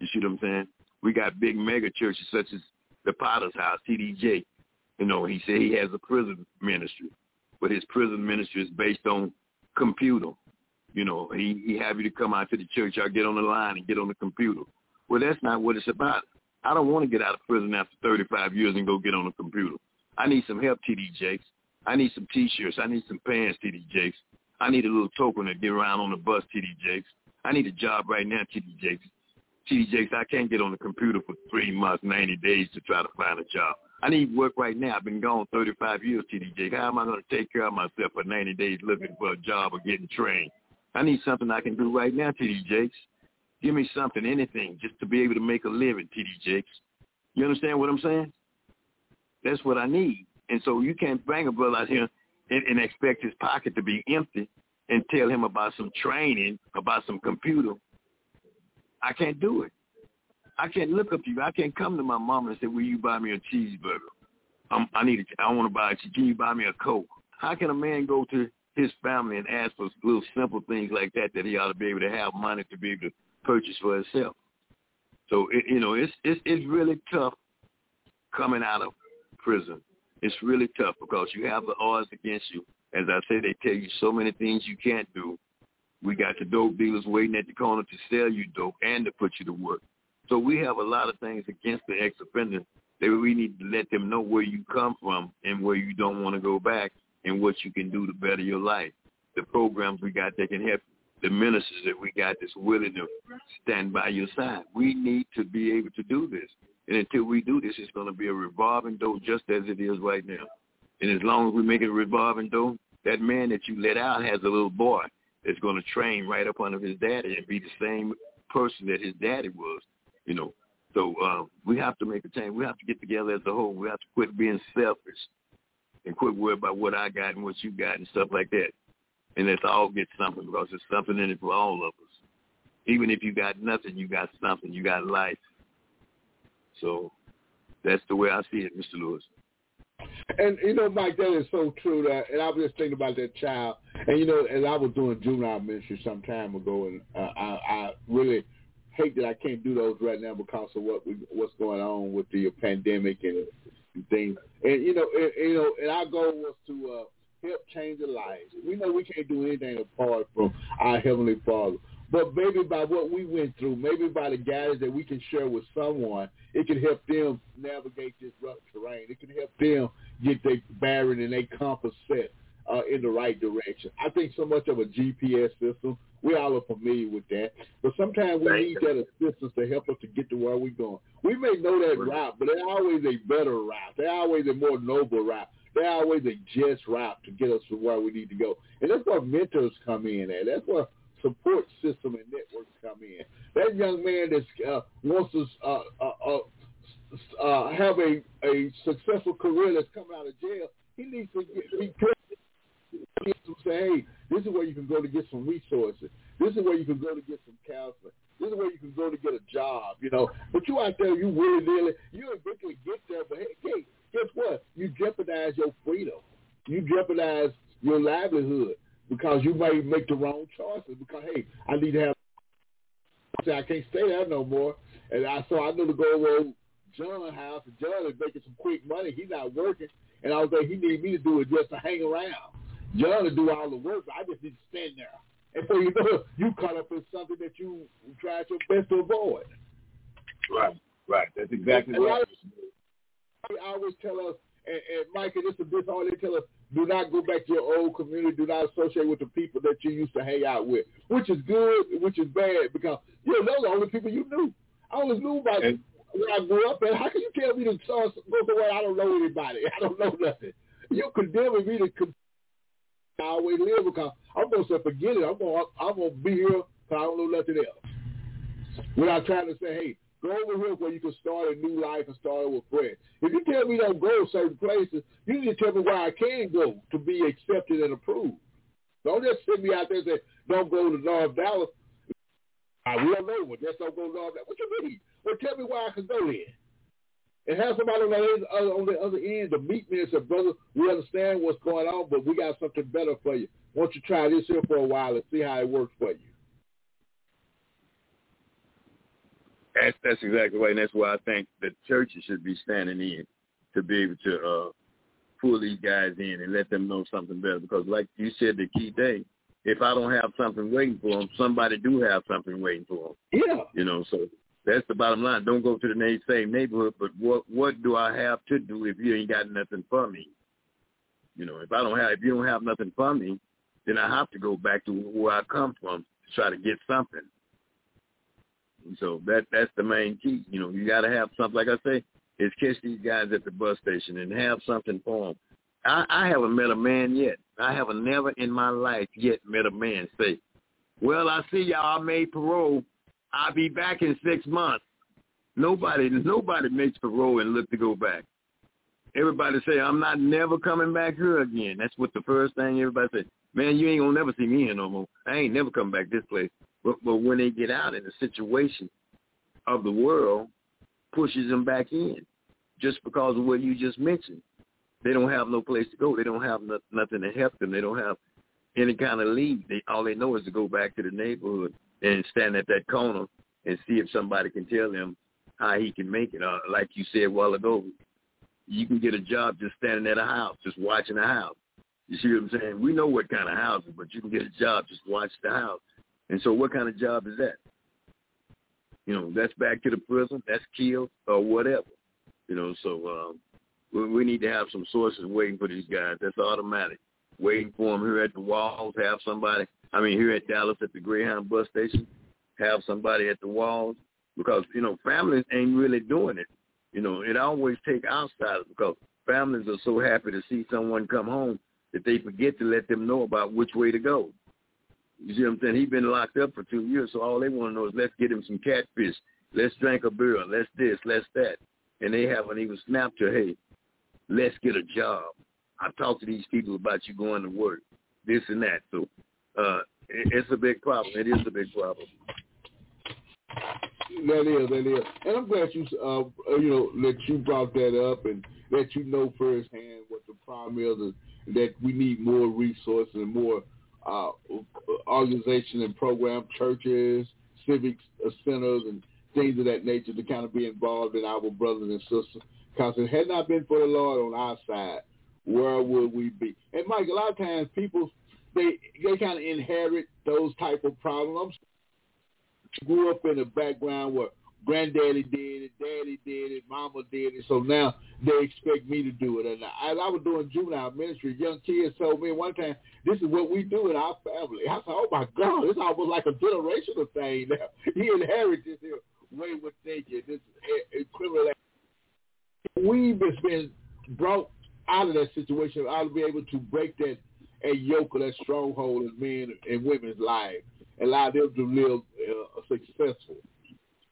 You see what I'm saying? We got big mega churches such as the Potter's House, TDJ. You know, he said he has a prison ministry, but his prison ministry is based on computer. You know, he he have you to come out to the church or get on the line and get on the computer. Well, that's not what it's about. I don't want to get out of prison after 35 years and go get on the computer. I need some help, TD Jakes. I need some T-shirts. I need some pants, TD Jakes. I need a little token to get around on the bus, TD Jakes. I need a job right now, TD Jakes. Jakes, I can't get on the computer for three months, 90 days to try to find a job. I need work right now. I've been gone 35 years, TD Jakes. How am I going to take care of myself for 90 days looking for a job or getting trained? I need something I can do right now, TD Jakes. Give me something, anything, just to be able to make a living, TD Jakes. You understand what I'm saying? That's what I need. And so you can't bring a brother out here and, and expect his pocket to be empty and tell him about some training, about some computer. I can't do it. I can't look up to you. I can't come to my mom and say, "Will you buy me a cheeseburger? I'm, I need. A, I want to buy a. Can you buy me a coke?" How can a man go to his family and ask for little simple things like that that he ought to be able to have money to be able to purchase for himself? So it, you know, it's it's it's really tough coming out of prison. It's really tough because you have the odds against you. As I say, they tell you so many things you can't do. We got the dope dealers waiting at the corner to sell you dope and to put you to work. So we have a lot of things against the ex-offender that we need to let them know where you come from and where you don't want to go back and what you can do to better your life. The programs we got that can help the ministers that we got that's willing to stand by your side. We need to be able to do this. And until we do this, it's going to be a revolving door just as it is right now. And as long as we make it a revolving door, that man that you let out has a little boy that's going to train right up under his daddy and be the same person that his daddy was, you know. So uh, we have to make a change. We have to get together as a whole. We have to quit being selfish and quit worrying about what I got and what you got and stuff like that. And let's all get something because there's something in it for all of us. Even if you got nothing, you got something. You got life. So that's the way I see it, Mr. Lewis. And you know, Mike, that is so true. That, and I was just thinking about that child. And you know, as I was doing juvenile ministry some time ago, and uh, I, I really hate that I can't do those right now because of what we, what's going on with the pandemic and things. And you know, and, you know, and our goal was to uh, help change the lives. We know we can't do anything apart from our heavenly Father. But maybe by what we went through, maybe by the guidance that we can share with someone, it can help them navigate this rough terrain. It can help them get their bearing and their compass set uh, in the right direction. I think so much of a GPS system, we all are familiar with that. But sometimes we need that assistance to help us to get to where we're going. We may know that route, but there's always a better route. There's always a more noble route. There's always a just route to get us to where we need to go. And that's where mentors come in at. That's where support system and networks come in. That young man that uh, wants to uh, uh, uh, have a, a successful career that's coming out of jail, he needs to get, be to say, hey, this is where you can go to get some resources. This is where you can go to get some counseling. This is where you can go to get a job, you know. But you out there, you really, really, you eventually get there. But hey, hey, guess what? You jeopardize your freedom. You jeopardize your livelihood because you may make the wrong choices because hey, I need to have I can't stay there no more. And I so I know to go over John house and John is making some quick money. He's not working and I was like, he needed me to do it just to hang around. John to do all the work. I just need to stand there. And so you know *laughs* you caught up in something that you tried your best to avoid. Right, right. That's exactly and right. I always tell us and, and Mike, and this is this all they tell us, do not go back to your old community. Do not associate with the people that you used to hang out with, which is good, which is bad, because you know those are the only people you knew. I only knew about and, where I grew up, and how can you tell me to go somewhere I don't know anybody? I don't know nothing. You condemning me to I always live because I'm gonna say forget it. I'm gonna I'm gonna be here because I don't know nothing else. Without trying to say, hey, Go over here where you can start a new life and start with friends. If you tell me don't go certain places, you need to tell me where I can go to be accepted and approved. Don't just send me out there and say, don't go to North Dallas I don't know what that's not going on. What you mean? Well, tell me why I can go there. And have somebody on the, other, on the other end to meet me and say, brother, we understand what's going on, but we got something better for you. Why don't you try this here for a while and see how it works for you? That's that's exactly right, and that's why I think the churches should be standing in to be able to uh, pull these guys in and let them know something better. Because, like you said, the key thing, if I don't have something waiting for them, somebody do have something waiting for them. Yeah. You know, so that's the bottom line. Don't go to the same neighborhood, but what what do I have to do if you ain't got nothing for me? You know, if I don't have if you don't have nothing for me, then I have to go back to where I come from to try to get something. And so that that's the main key. You know, you got to have something. Like I say, is catch these guys at the bus station and have something for them. I, I haven't met a man yet. I haven't never in my life yet met a man say, "Well, I see y'all. Made parole. I'll be back in six months." Nobody, nobody makes parole and look to go back. Everybody say, "I'm not never coming back here again." That's what the first thing everybody say. Man, you ain't gonna never see me here no more. I ain't never come back this place. But but when they get out in the situation of the world, pushes them back in, just because of what you just mentioned. They don't have no place to go. They don't have no, nothing to help them. They don't have any kind of lead. They all they know is to go back to the neighborhood and stand at that corner and see if somebody can tell him how he can make it. Uh, like you said a while ago, you can get a job just standing at a house, just watching a house. You see what I'm saying? We know what kind of houses, but you can get a job just watch the house. And so what kind of job is that? You know, that's back to the prison, that's killed or whatever. You know, so um, we, we need to have some sources waiting for these guys. That's automatic. Waiting for them here at the walls, have somebody, I mean, here at Dallas at the Greyhound bus station, have somebody at the walls because, you know, families ain't really doing it. You know, it always take outsiders because families are so happy to see someone come home that they forget to let them know about which way to go. You see what I'm saying? He's been locked up for two years, so all they want to know is let's get him some catfish. Let's drink a beer. Let's this, let's that. And they haven't even snapped to, hey, let's get a job. I talked to these people about you going to work, this and that. So uh, it's a big problem. It is a big problem. That is, that is, and I'm glad you, uh, you know, that you brought that up and that you know firsthand what the problem is, and that we need more resources and more uh, organizations and program, churches, civic centers, and things of that nature to kind of be involved in our brothers and sisters. Because it had not been for the Lord on our side, where would we be? And Mike, a lot of times people they they kind of inherit those type of problems. Grew up in a background where granddaddy did it, daddy did it, mama did it, so now they expect me to do it. And as I was doing juvenile ministry, young kids told me one time, this is what we do in our family. I said, oh my God, it's almost like a generational thing now. *laughs* He inherited this here way with thinking, this criminal. We've been brought out of that situation. I'll be able to break that a yoke of that stronghold in men and women's lives, allow them to live uh, successful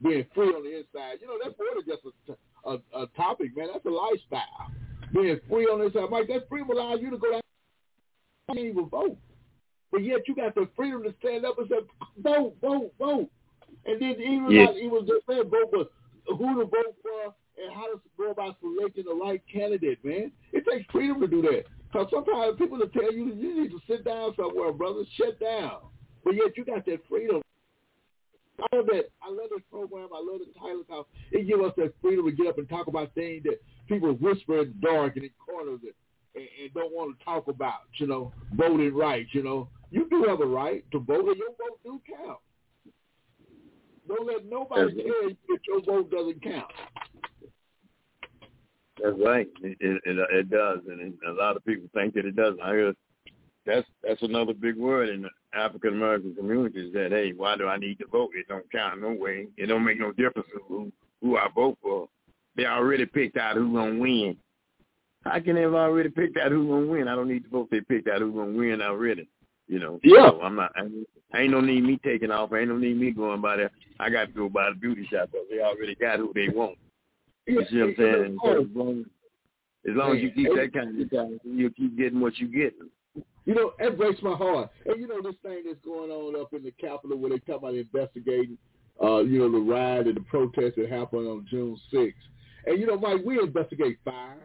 being free on the inside. You know, that's more than just a, a, a topic, man. That's a lifestyle. Being free on the inside. Mike, that freedom allows you to go down and even vote. But yet you got the freedom to stand up and say, vote, vote, vote. And then even like he was just saying, vote, but who to vote for and how to go about selecting the right candidate, man. It takes freedom to do that. Because sometimes people will tell you, you need to sit down somewhere, brother. Shut down. But yet you got that freedom I love that. I love this program. I love the title because it gives us that freedom to get up and talk about things that people whisper in the dark and in corners and, and, and don't want to talk about. You know, voting rights. You know, you do have a right to vote, and your vote do count. Don't let nobody tell you that your vote doesn't count. That's right. It, it, it uh, does, and a lot of people think that it doesn't. I hear that's that's another big word in the African American communities that hey, why do I need to vote? It don't count no way. It don't make no difference who who I vote for. They already picked out who's gonna win. How can they have already picked out who's gonna win? I don't need to vote. They picked out who's gonna win already. You know. Yeah. So I'm not. I ain't no need me taking off. Ain't no need me going by there. I got to go by the beauty shop because they already got who they want. You see what I'm saying? So as long as, long as you keep that kind of time, you'll keep getting what you get. You know, that breaks my heart. And you know, this thing that's going on up in the Capitol where they talk about investigating, uh, you know, the riot and the protest that happened on June 6th. And you know, Mike, we investigate fires,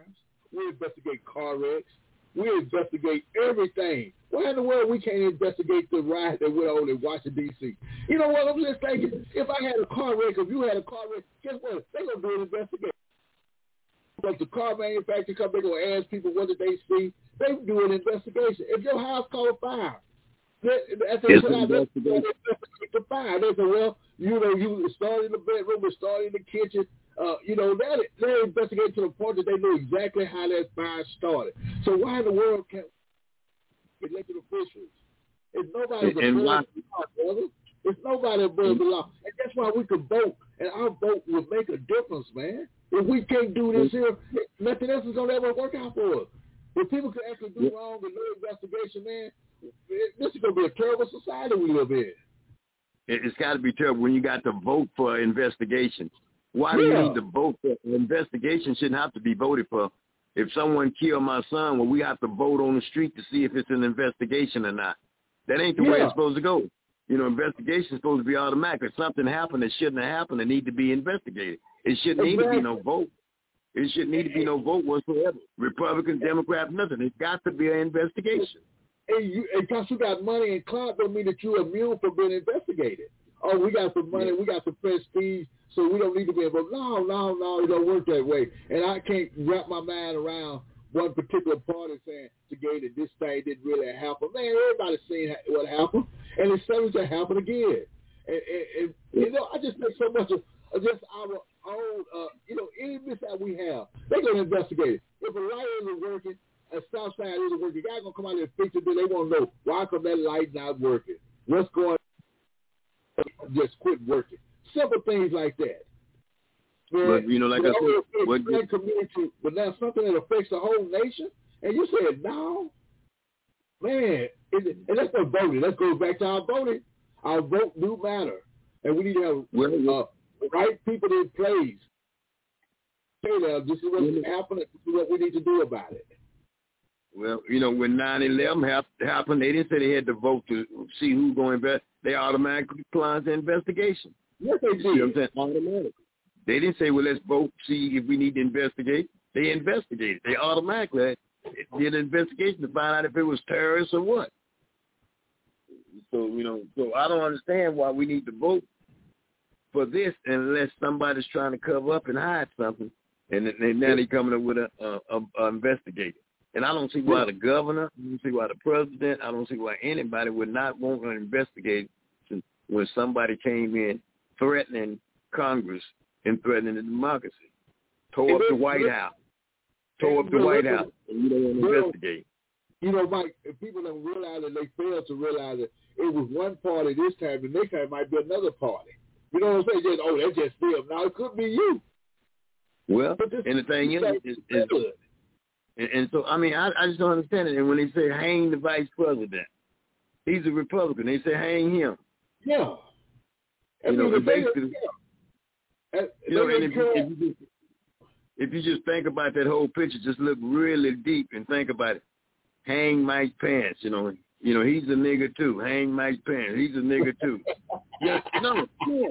we investigate car wrecks, we investigate everything. Why in the world we can't investigate the riot that went on in Washington D.C.? You know what? I'm just thinking, if I had a car wreck, if you had a car wreck, guess what? They're gonna do an investigation. But the car manufacturer come, they're gonna ask people what did they see. They do an investigation. If your house caught fire, that's It's what I an investigation. the fire. They say, well, you know, you started in the bedroom, or started in the kitchen. Uh, you know, that they investigate to the point that they know exactly how that fire started. So why in the world can't elected officials? It's nobody And- and above why- the law, brother. It's nobody above the law. And that's why we can vote. And our vote will make a difference, man. If we can't do this here, nothing else is to ever work out for us. If people can actually do wrong and no investigation, man, this is to be a terrible society we live in. It- It's got to be terrible when you got to vote for investigation. Why do you need to vote for investigation? Shouldn't have to be voted for. If someone killed my son, well, we have to vote on the street to see if it's an investigation or not. That ain't the way it's supposed to go. You know, investigation is supposed to be automatic. If something happened that shouldn't have happened, it need to be investigated. It shouldn't need to be no vote. It shouldn't need to be no vote whatsoever. Republican, Democrat, nothing. It's got to be an investigation. And you, and because you got money and clout don't mean that you're immune from being investigated. Oh, we got some money, we got some prestige, so we don't need to be involved. No, no, no, it don't work that way. And I can't wrap my mind around one particular party saying to today that this thing didn't really happen. Man, everybody's seen what happened, and it's subject to happen again. And, and, and you know, I just make so much of, just our own, uh, you know, any mishap we have, they're going to investigate it. If a light isn't working, a stop sign isn't working, guys going to come out there and fix it, then they want to know why come that light not working? What's going on? Just quit working. Simple things like that. But, you know, like I said, what- one community, but now something that affects the whole nation, and you said no, man, it, and that's not voting. That goes back to our voting. Our vote do matter, and we need to have Well, uh, the right people in place. Say now, this is what's happening. This is what we need to do about it. Well, you know, when 9-11 happened, they didn't say they had to vote to see who's going to invest. They automatically plunged the investigation. Yes, they You see what I'm did. saying? Automatically. They didn't say, well, let's vote, see if we need to investigate. They investigated. They automatically did an investigation to find out if it was terrorists or what. So, you know, so I don't understand why we need to vote for this unless somebody's trying to cover up and hide something. And then then now they're coming up with a, a, a, a investigator. And I don't see why the governor, I don't see why the president, I don't see why anybody would not want an investigation when somebody came in threatening Congress and threatening the democracy. Tore up the White House. Tore up the White House. And you don't want to investigate. You know, Mike, if people don't realize it, they fail to realize that it was one party this time, the next time it might be another party. You know what I'm saying? Just, oh, that's just them. Now, it could be you. Well, and the thing is, is, is. And, and so I mean, I, I just don't understand it. And when they say hang the vice president, he's a Republican. They say hang him. Yeah. You know, the and basically- yeah. You know, and if you, if you just if you just think about that whole picture, just look really deep and think about it. Hang Mike Pence, you know, you know he's a nigga too. Hang Mike Pence, he's a nigga too. yeah, no, yeah.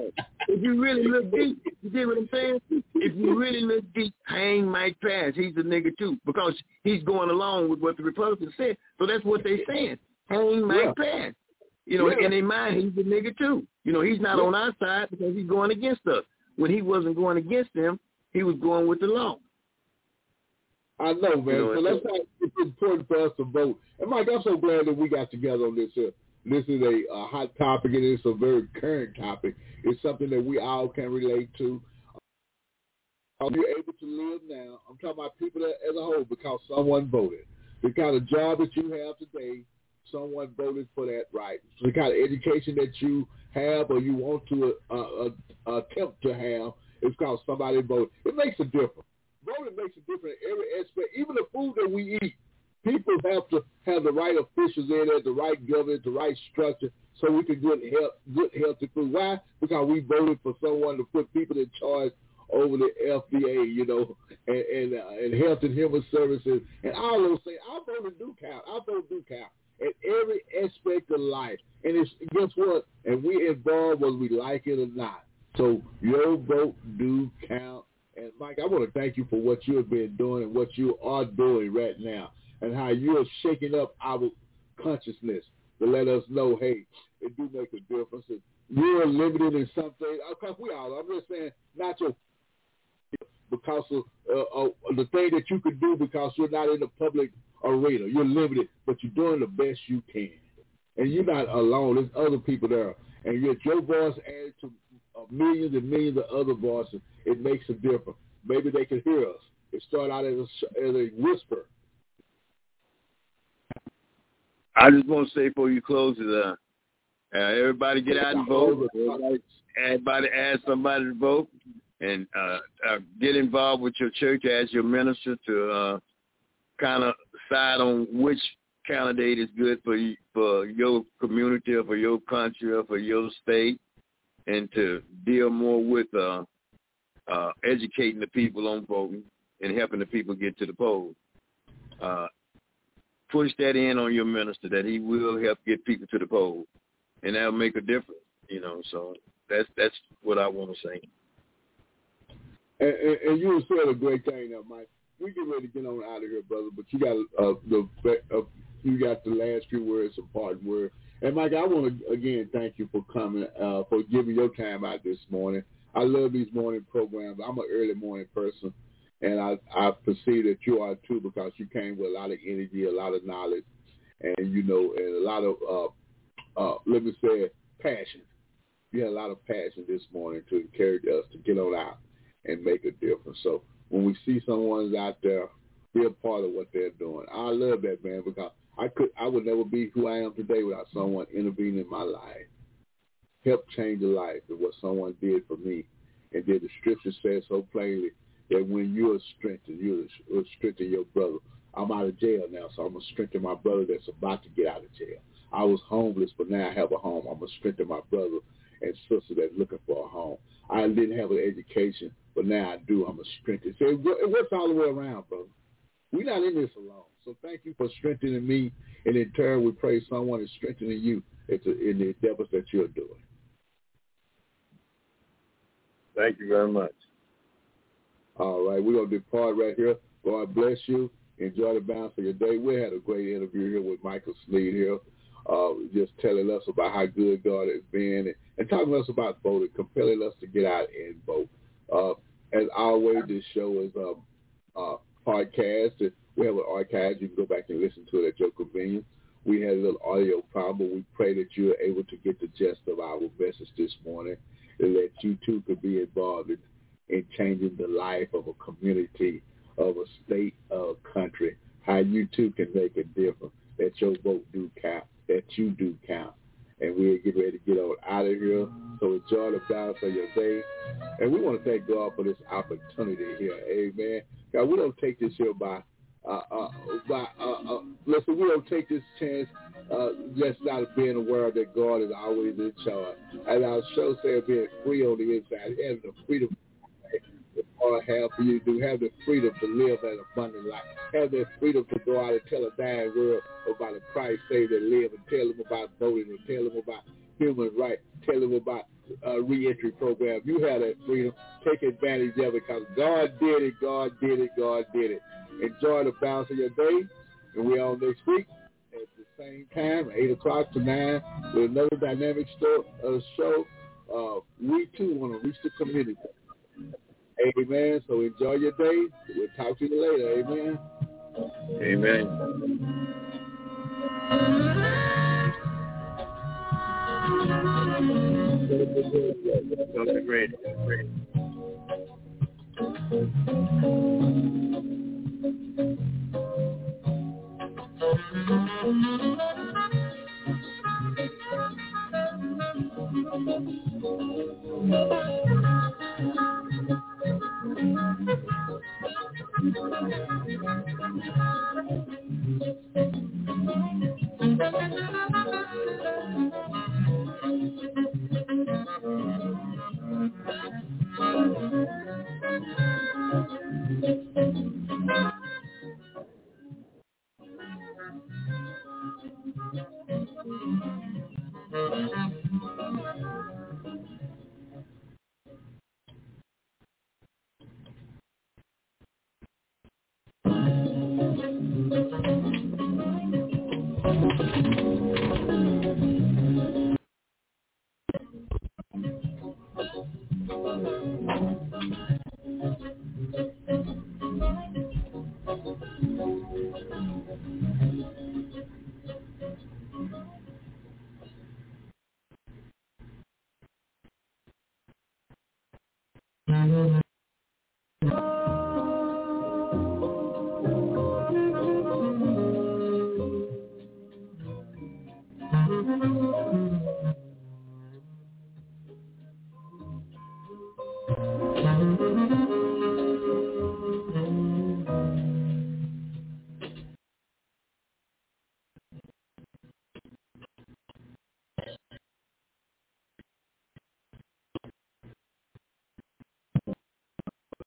If you really look deep, you get what I'm saying? If you really look deep, hang Mike Pence, he's a nigga too, because he's going along with what the Republicans said. So that's what they're saying. Hang Mike Pence. You know, Yeah. in their mind, he's a nigga too. You know, he's not Yeah. on our side because he's going against us. When he wasn't going against them, he was going with the law. I know, man. So it's- that's why it's important for us to vote. And Mike, I'm so glad that we got together on this. Uh, this is a, a hot topic, and it's a very current topic. It's something that we all can relate to. Are you able to live now? I'm talking about people that, as a whole because someone voted. The kind of job that you have today, someone voted for that right. So the kind of education that you have or you want to uh, uh, attempt to have is because somebody voted. It makes a difference. Voting makes a difference in every aspect. Even the food that we eat, people have to have the right officials in there, the right government, the right structure, so we can get health, good healthy food. Why? Because we voted for someone to put people in charge over the FDA, you know, and and, uh, and health and human services, and all those things. Our vote do count. Our vote do count at every aspect of life. And it's guess what? And we involved whether we like it or not. So your vote do count. And Mike, I want to thank you for what you have been doing and what you are doing right now, and how you are shaking up our consciousness to let us know, hey, it do make a difference. You're limited in some things. Because we all, I'm just saying, not your because of uh, uh, the thing that you could do because you're not in the public arena. You're limited, but you're doing the best you can. And you're not alone. There's other people there. And yet your voice added to uh, millions and millions of other voices, it makes a difference. Maybe they can hear us. It started out as a, as a whisper. I just want to say before you close it, uh, uh, everybody get out and vote. Everybody, ask somebody to vote and uh, uh, get involved with your church as your minister to uh, kind of decide on which candidate is good for you, for your community or for your country or for your state, and to deal more with uh, uh, educating the people on voting and helping the people get to the polls. Uh, push that in on your minister that he will help get people to the polls, and that'll make a difference. You know, so that's that's what I want to say. And, and, and you said a great thing there, Mike. We get ready to get on out of here, brother. But you got uh, the uh, you got the last few words, important word. And Mike, I want to again thank you for coming, uh, for giving your time out this morning. I love these morning programs. I'm an early morning person, and I I perceive that you are too because you came with a lot of energy, a lot of knowledge, and you know, and a lot of uh, uh, let me say passion. You had a lot of passion this morning to encourage us to get on out and make a difference. So when we see someone's out there, be a part of what they're doing. I love that man because I could I would never be who I am today without someone intervening in my life. Help change a life is what someone did for me. And then the scripture says so plainly that when you are strengthened, you are strengthen your brother. I'm out of jail now, so I'm going to strengthen my brother that's about to get out of jail. I was homeless, but now I have a home. I'm going to strengthen my brother and sister that's looking for a home. I didn't have an education, but now I do. I'm a strengthened. So it works all the way around, brother. We're not in this alone. So thank you for strengthening me, and in turn, we pray someone is strengthening you in the endeavors that you're doing. Thank you very much. All right, we're gonna depart right here. God bless you. Enjoy the balance of your day. We had a great interview here with Michael Sneed here, uh, just telling us about how good God has been and, and talking to us about voting, compelling us to get out and vote. Uh, as always, this show is a, a podcast. We have an archive. You can go back and listen to it at your convenience. We had a little audio problem. We pray that you are able to get the gist of our message this morning and that you too could be involved in, in changing the life of a community, of a state, of a country, how you too can make a difference, that your vote do count, that you do count and we're getting ready to get on out of here. So enjoy the balance of your day. And we want to thank God for this opportunity here. Amen. God, we don't take this here by, uh, uh, by, uh, uh, listen, we don't take this chance uh, just not being aware that God is always in charge. And our show said being free on the inside, having the freedom God have for you to have the freedom to live an abundant life. Have the freedom to go out and tell a dying world about the Christ Savior that live and tell them about voting and tell them about human rights, tell them about uh, reentry program. You have that freedom. Take advantage of it because God did it, God did it, God did it. Enjoy the balance of your day. And we're on next week at the same time, 8 o'clock to 9, with another dynamic show. Uh, show. Uh, we too want to reach the community. Amen. So enjoy your day. We'll talk to you later. Amen. Amen. Something great.